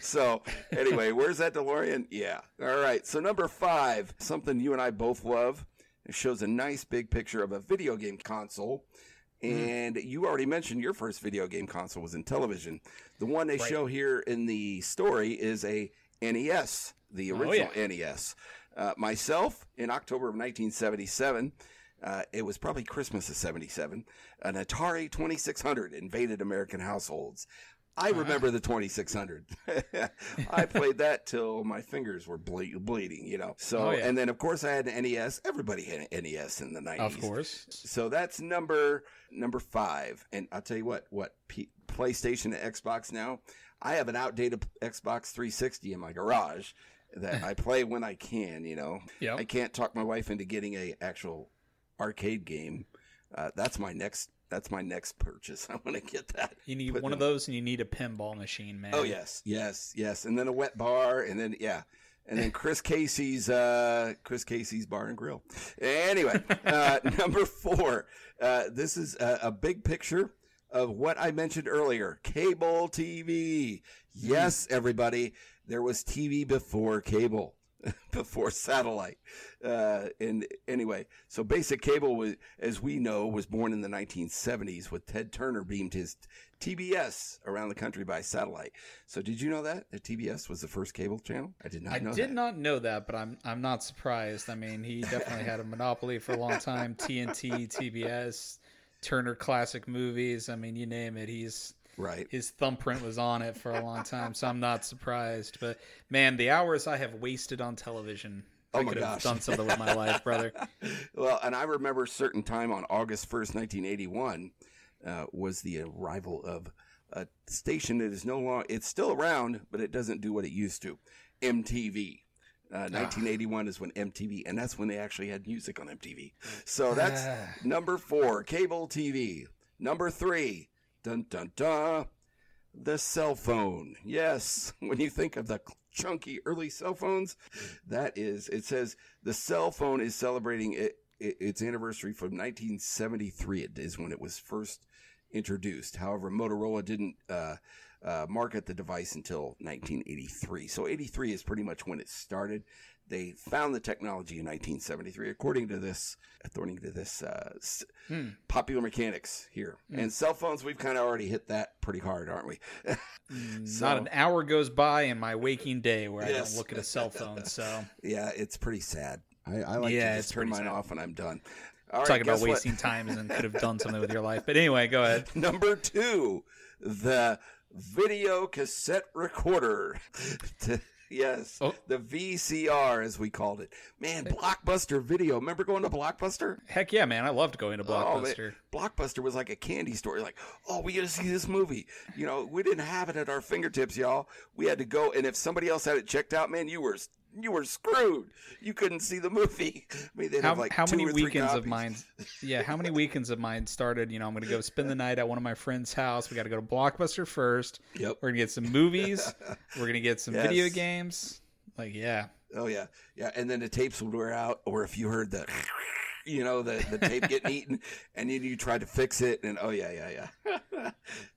[SPEAKER 3] So, anyway, where's that DeLorean? Yeah. All right. So, number five, something you and I both love. It shows a nice big picture of a video game console. And you already mentioned your first video game console was in television. The one they
[SPEAKER 4] Right.
[SPEAKER 3] show here in the story is a NES, the
[SPEAKER 4] Oh,
[SPEAKER 3] original
[SPEAKER 4] yeah.
[SPEAKER 3] NES. Uh, myself, in October of 1977, uh, it was probably Christmas of 77, an Atari 2600 invaded American households. I remember the 2600. I played that till my fingers were ble- bleeding, you know. So,
[SPEAKER 4] Oh, yeah.
[SPEAKER 3] and then of course I had an NES. Everybody had an NES in the 90s.
[SPEAKER 4] of course.
[SPEAKER 3] So that's number number five. And I'll tell you what, what P- PlayStation and Xbox now. I have an outdated Xbox 360 in my garage that I play when I can. You know,
[SPEAKER 4] Yep.
[SPEAKER 3] I can't talk my wife into getting a actual arcade game. Uh, that's my next. That's my next purchase. I want to get that.
[SPEAKER 4] You need
[SPEAKER 3] Put
[SPEAKER 4] one of those, and you need a pinball machine, man.
[SPEAKER 3] Oh yes, yes, yes, and then a wet bar, and then yeah, and then Chris Casey's uh, Chris Casey's Bar and Grill. Anyway, uh, number four. Uh, this is a, a big picture of what I mentioned earlier: cable TV. Yes, everybody, there was TV before cable. Before satellite, uh, and anyway, so basic cable was, as we know, was born in the 1970s. With Ted Turner beamed his TBS around the country by satellite. So did you know that that TBS was the first cable channel? I did not
[SPEAKER 4] I
[SPEAKER 3] know
[SPEAKER 4] did
[SPEAKER 3] that.
[SPEAKER 4] not know that, but I'm I'm not surprised. I mean, he definitely had a monopoly for a long time. TNT, TBS, Turner Classic Movies. I mean, you name it. He's
[SPEAKER 3] Right.
[SPEAKER 4] his thumbprint was on it for a long time, so I'm not surprised. But man, the hours I have wasted on television.
[SPEAKER 3] Oh
[SPEAKER 4] I could have
[SPEAKER 3] gosh.
[SPEAKER 4] done something with my life, brother.
[SPEAKER 3] well, and I remember a certain time on August 1st, 1981, uh, was the arrival of a station that is no longer, it's still around, but it doesn't do what it used to MTV. Uh, 1981 is when MTV, and that's when they actually had music on MTV. So that's
[SPEAKER 4] Ah.
[SPEAKER 3] number four, cable TV. Number three, dun dun dun, the cell phone. Yes, when you think of the chunky early cell phones, that is, it says the cell phone is celebrating it, it, its anniversary from 1973. It is when it was first introduced. However, Motorola didn't uh, uh, market the device until 1983. So 83 is pretty much when it started. They found the technology in 1973, according to this, according to this uh,
[SPEAKER 4] Hmm.
[SPEAKER 3] popular mechanics here. And cell phones, we've kind of already hit that pretty hard, aren't we? So-
[SPEAKER 4] Not an hour goes by in my waking day where I don't look at a cell phone. So
[SPEAKER 3] yeah, it's pretty sad. I, I like
[SPEAKER 4] Yeah,
[SPEAKER 3] to just turn mine
[SPEAKER 4] sad.
[SPEAKER 3] off and I'm done. All right,
[SPEAKER 4] talking about
[SPEAKER 3] guess what?
[SPEAKER 4] wasting times and could have done something with your life. But anyway, go ahead.
[SPEAKER 3] Number two, the video cassette recorder. Yes,
[SPEAKER 4] Oh.
[SPEAKER 3] the VCR as we called it. Man, Blockbuster Video. Remember going to Blockbuster?
[SPEAKER 4] Heck yeah, man! I loved going to
[SPEAKER 3] Oh,
[SPEAKER 4] Blockbuster.
[SPEAKER 3] Blockbuster was like a candy store. Like, oh, we got to see this movie. You know, we didn't have it at our fingertips, y'all. We had to go, and if somebody else had it checked out, man, you were you were screwed. You couldn't see the movie. I mean, they'd
[SPEAKER 4] how
[SPEAKER 3] have like
[SPEAKER 4] how many weekends of mine? Yeah, how many weekends of mine started? You know, I'm going to go spend the night at one of my friend's house. We got to go to Blockbuster first.
[SPEAKER 3] Yep.
[SPEAKER 4] We're gonna get some movies. We're gonna get some video games. Like, yeah,
[SPEAKER 3] Oh yeah, yeah. And then the tapes would wear out, or if you heard the, you know, the the tape getting eaten, and then you tried to fix it, and oh yeah, yeah, yeah.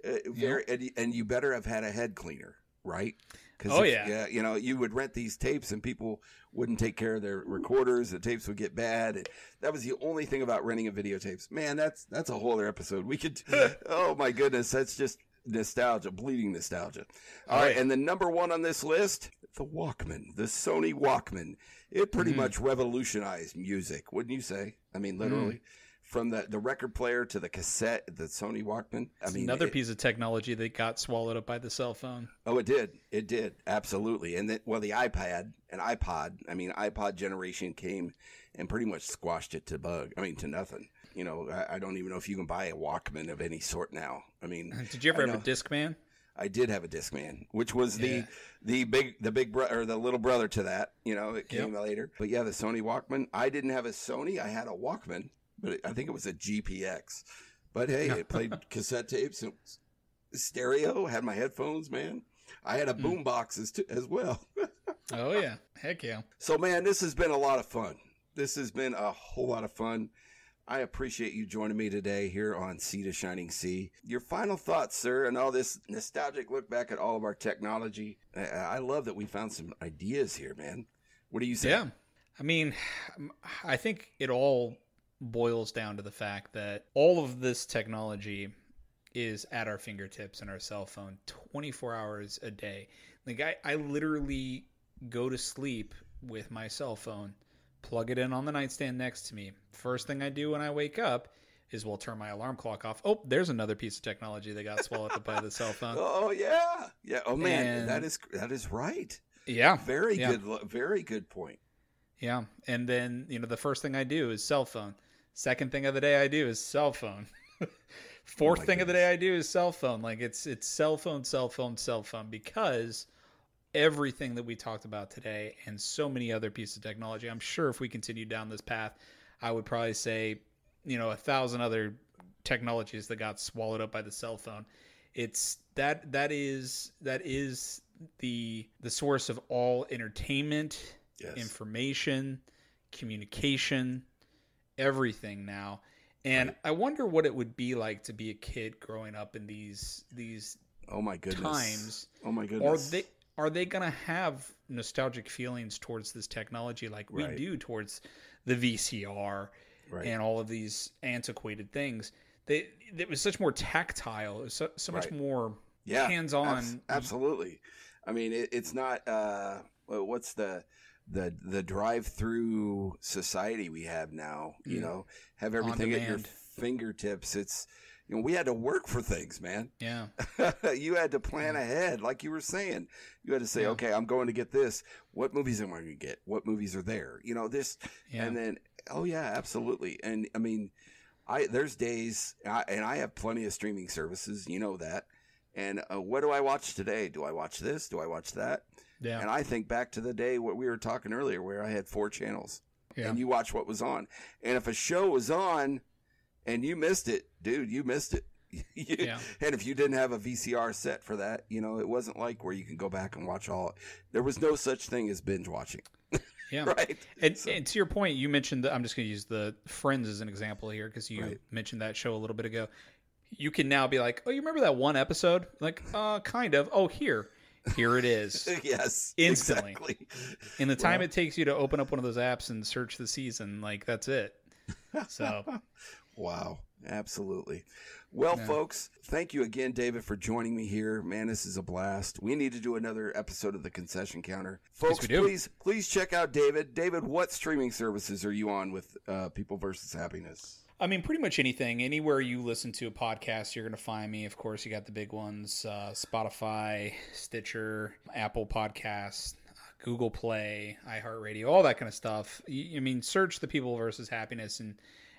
[SPEAKER 3] Uh, Very, and, you- and you better have had a head cleaner, right? 'Cause
[SPEAKER 4] Oh,
[SPEAKER 3] if-
[SPEAKER 4] yeah.
[SPEAKER 3] yeah. You know, you would rent these tapes, and people wouldn't take care of their recorders. The tapes would get bad. And that was the only thing about renting a videotapes. Man, that's that's a whole other episode. We could. oh my goodness, that's just nostalgia, bleeding nostalgia. All
[SPEAKER 4] Oh,
[SPEAKER 3] right, and the number one on this list, the Walkman, the Sony Walkman. It pretty
[SPEAKER 4] Mm-hmm.
[SPEAKER 3] much revolutionized music, wouldn't you say? I mean, literally,
[SPEAKER 4] Mm.
[SPEAKER 3] From the the record player to the cassette, the Sony Walkman. I mean,
[SPEAKER 4] another
[SPEAKER 3] it-
[SPEAKER 4] piece of technology that got swallowed up by the cell phone.
[SPEAKER 3] Oh, it did. It did. Absolutely. And then, well, the iPad and iPod, I mean, iPod generation came and pretty much squashed it to bug. I mean, to nothing. You know, I, I don't even know if you can buy a Walkman of any sort now. I mean, uh,
[SPEAKER 4] Did you ever have a. Discman?
[SPEAKER 3] I did have a Discman, which was
[SPEAKER 4] Yeah.
[SPEAKER 3] the the big the big brother or the little brother to that. You know, it came later. But yeah, the Sony Walkman. I didn't have a Sony. I had a Walkman, but I think it was a GPX. But hey, it played cassette tapes. It was stereo. Had my headphones. Man, I had a
[SPEAKER 4] Hmm.
[SPEAKER 3] boom boxes too, as well.
[SPEAKER 4] Oh yeah, heck yeah.
[SPEAKER 3] So man, this has been a lot of fun. This has been a whole lot of fun. I appreciate you joining me today here on Sea to Shining Sea. Your final thoughts, sir, and all this nostalgic look back at all of our technology. I, I love that we found some ideas here, man. What do you say?
[SPEAKER 4] Yeah. I mean, I think it all boils down to the fact that all of this technology is at our fingertips and our cell phone 24 hours a day. Like, I, I literally go to sleep with my cell phone, plug it in on the nightstand next to me. First thing I do when I wake up is we'll turn my alarm clock off. Oh, there's another piece of technology that got swallowed up by the cell phone.
[SPEAKER 3] Oh yeah, yeah. Oh man,
[SPEAKER 4] And-
[SPEAKER 3] that is that is right.
[SPEAKER 4] Yeah.
[SPEAKER 3] Very
[SPEAKER 4] Yeah.
[SPEAKER 3] good. Very good point.
[SPEAKER 4] Yeah. And then, you know, the first thing I do is cell phone. Second thing of the day I do is cell phone. Oh Fourth
[SPEAKER 3] my
[SPEAKER 4] thing of the day I do is cell phone. Like it's it's cell phone, cell phone, cell phone because everything that we talked about today and so many other pieces of technology. I'm sure if we continue down this path, I would probably say, you know, a thousand other technologies that got swallowed up by the cell phone. It's that that is that is the the source of all entertainment,
[SPEAKER 3] Yes.
[SPEAKER 4] information, communication, everything now. And I wonder what it would be like to be a kid growing up in these these
[SPEAKER 3] oh my goodness.
[SPEAKER 4] times.
[SPEAKER 3] Oh my goodness.
[SPEAKER 4] Are they are they gonna have nostalgic feelings towards this technology like we
[SPEAKER 3] Right.
[SPEAKER 4] do towards the VCR
[SPEAKER 3] Right.
[SPEAKER 4] and all of these antiquated things? They it was such more tactile. It was so, so much
[SPEAKER 3] Right.
[SPEAKER 4] more
[SPEAKER 3] yeah.
[SPEAKER 4] hands on.
[SPEAKER 3] abs- absolutely. I mean, it, it's not. Uh, what's the the the drive through society we have now? You
[SPEAKER 4] Mm.
[SPEAKER 3] know, have everything at your fingertips. It's you know, we had to work for things, man.
[SPEAKER 4] Yeah,
[SPEAKER 3] you had to plan ahead, like you were saying. You had to say,
[SPEAKER 4] Yeah.
[SPEAKER 3] okay, I'm going to get this. What movies am I going to get? What movies are there? You know, this,
[SPEAKER 4] yeah.
[SPEAKER 3] and then, oh yeah, absolutely. And I mean, I there's days, I, and I have plenty of streaming services. You know that. And uh, what do I watch today? Do I watch this? Do I watch that?
[SPEAKER 4] Yeah,
[SPEAKER 3] And I think back to the day what we were talking earlier, where I had four channels,
[SPEAKER 4] yeah.
[SPEAKER 3] and you watch what was on. And if a show was on, and you missed it, dude, you missed it. You-
[SPEAKER 4] Yeah.
[SPEAKER 3] And if you didn't have a VCR set for that, you know, it wasn't like where you can go back and watch all. There was no such thing as binge watching,
[SPEAKER 4] yeah.
[SPEAKER 3] right?
[SPEAKER 4] And,
[SPEAKER 3] So-
[SPEAKER 4] and to your point, you mentioned that I'm just going to use the Friends as an example here because you
[SPEAKER 3] Right.
[SPEAKER 4] mentioned that show a little bit ago. You can now be like, "Oh, you remember that one episode?" Like, uh, kind of. Oh, here, here it is.
[SPEAKER 3] yes,
[SPEAKER 4] Instantly.
[SPEAKER 3] exactly.
[SPEAKER 4] In the time
[SPEAKER 3] Well-
[SPEAKER 4] it takes you to open up one of those apps and search the season, like that's it. So
[SPEAKER 3] Wow, absolutely. Well,
[SPEAKER 4] Yeah.
[SPEAKER 3] folks, thank you again, David, for joining me here. Man, this is a blast. We need to do another episode of the concession counter. Folks,
[SPEAKER 4] do.
[SPEAKER 3] please, please check out David. David, what streaming services are you on with uh, People versus Happiness?
[SPEAKER 4] I mean, pretty much anything. Anywhere you listen to a podcast, you're going to find me. Of course, you got the big ones uh, Spotify, Stitcher, Apple Podcasts, Google Play, iHeartRadio, all that kind of stuff. Y- I mean, search the People versus Happiness and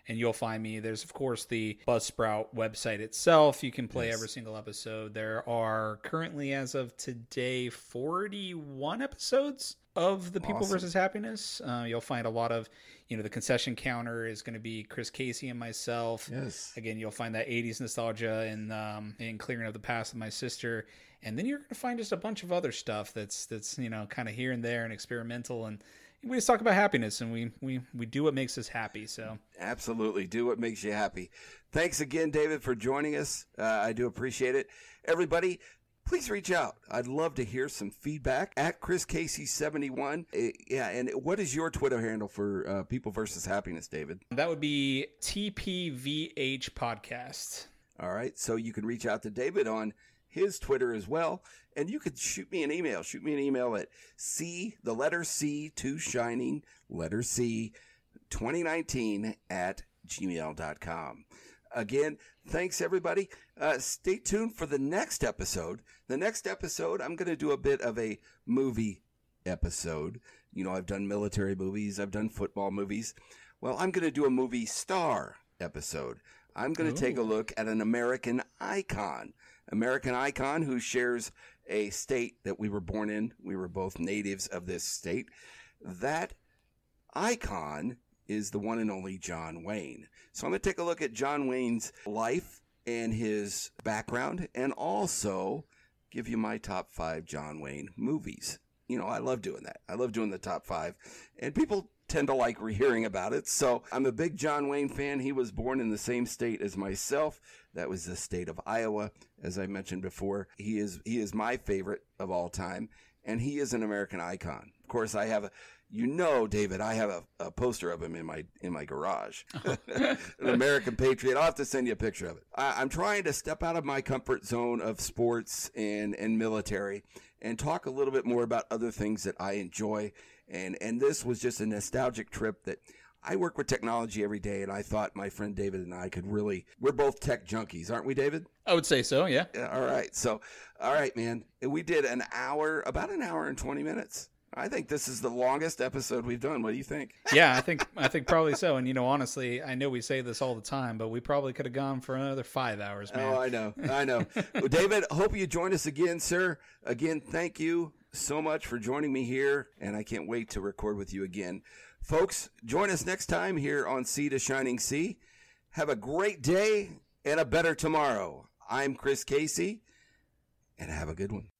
[SPEAKER 4] and you'll find me. There's of course the Buzzsprout website itself. You can play
[SPEAKER 3] Yes.
[SPEAKER 4] every single episode. There are currently, as of today, 41 episodes of the People
[SPEAKER 3] Awesome.
[SPEAKER 4] versus Happiness. Uh, you'll find a lot of, you know, the concession counter is going to be Chris Casey and myself.
[SPEAKER 3] Yes.
[SPEAKER 4] Again, you'll find that 80s nostalgia and um, and clearing of the past with my sister, and then you're going to find just a bunch of other stuff that's that's you know kind of here and there and experimental, and we just talk about happiness and we we we do what makes us happy. So
[SPEAKER 3] Absolutely. Do what makes you happy. Thanks again, David, for joining us. Uh, I do appreciate it. Everybody, please reach out. I'd love to hear some feedback at Chris Casey71. Uh, yeah, and what is your Twitter handle for uh, People versus Happiness, David?
[SPEAKER 4] that would be TPVH podcast.
[SPEAKER 3] All right. So you can reach out to David on his Twitter as well. And you could shoot me an email. Shoot me an email at C, the letter C, to shining, letter C, 2019 at gmail.com. Again, thanks everybody. Uh, stay tuned for the next episode. The next episode, I'm going to do a bit of a movie episode. You know, I've done military movies, I've done football movies. Well, I'm going to do a movie star episode. I'm going to take a look at an American icon. American icon who shares a state that we were born in. We were both natives of this state. That icon is the one and only John Wayne. So I'm going to take a look at John Wayne's life and his background and also give you my top five John Wayne movies. You know, I love doing that. I love doing the top five. And people tend to like hearing about it. So I'm a big John Wayne fan. He was born in the same state as myself. That was the state of Iowa, as I mentioned before. He is he is my favorite of all time, and he is an American icon. Of course, I have a you know, David, I have a, a poster of him in my in my garage. an American patriot. I'll have to send you a picture of it. I, I'm trying to step out of my comfort zone of sports and and military and talk a little bit more about other things that I enjoy. And and this was just a nostalgic trip that I work with technology every day, and I thought my friend David and I could really. We're both tech junkies, aren't we, David?
[SPEAKER 4] I would say so. Yeah.
[SPEAKER 3] Yeah, all right. So, all right, man. We did an hour, about an hour and 20 minutes. I think this is the longest episode we've done. What do you think?
[SPEAKER 4] yeah, I think I think probably so. And you know, honestly, I know we say this all the time, but we probably could have gone for another five hours, man.
[SPEAKER 3] Oh, I know, I know. well, David, hope you join us again, sir. Again, thank you so much for joining me here, and I can't wait to record with you again, folks. Join us next time here on Sea to Shining Sea. Have a great day and a better tomorrow. I'm Chris Casey, and have a good one.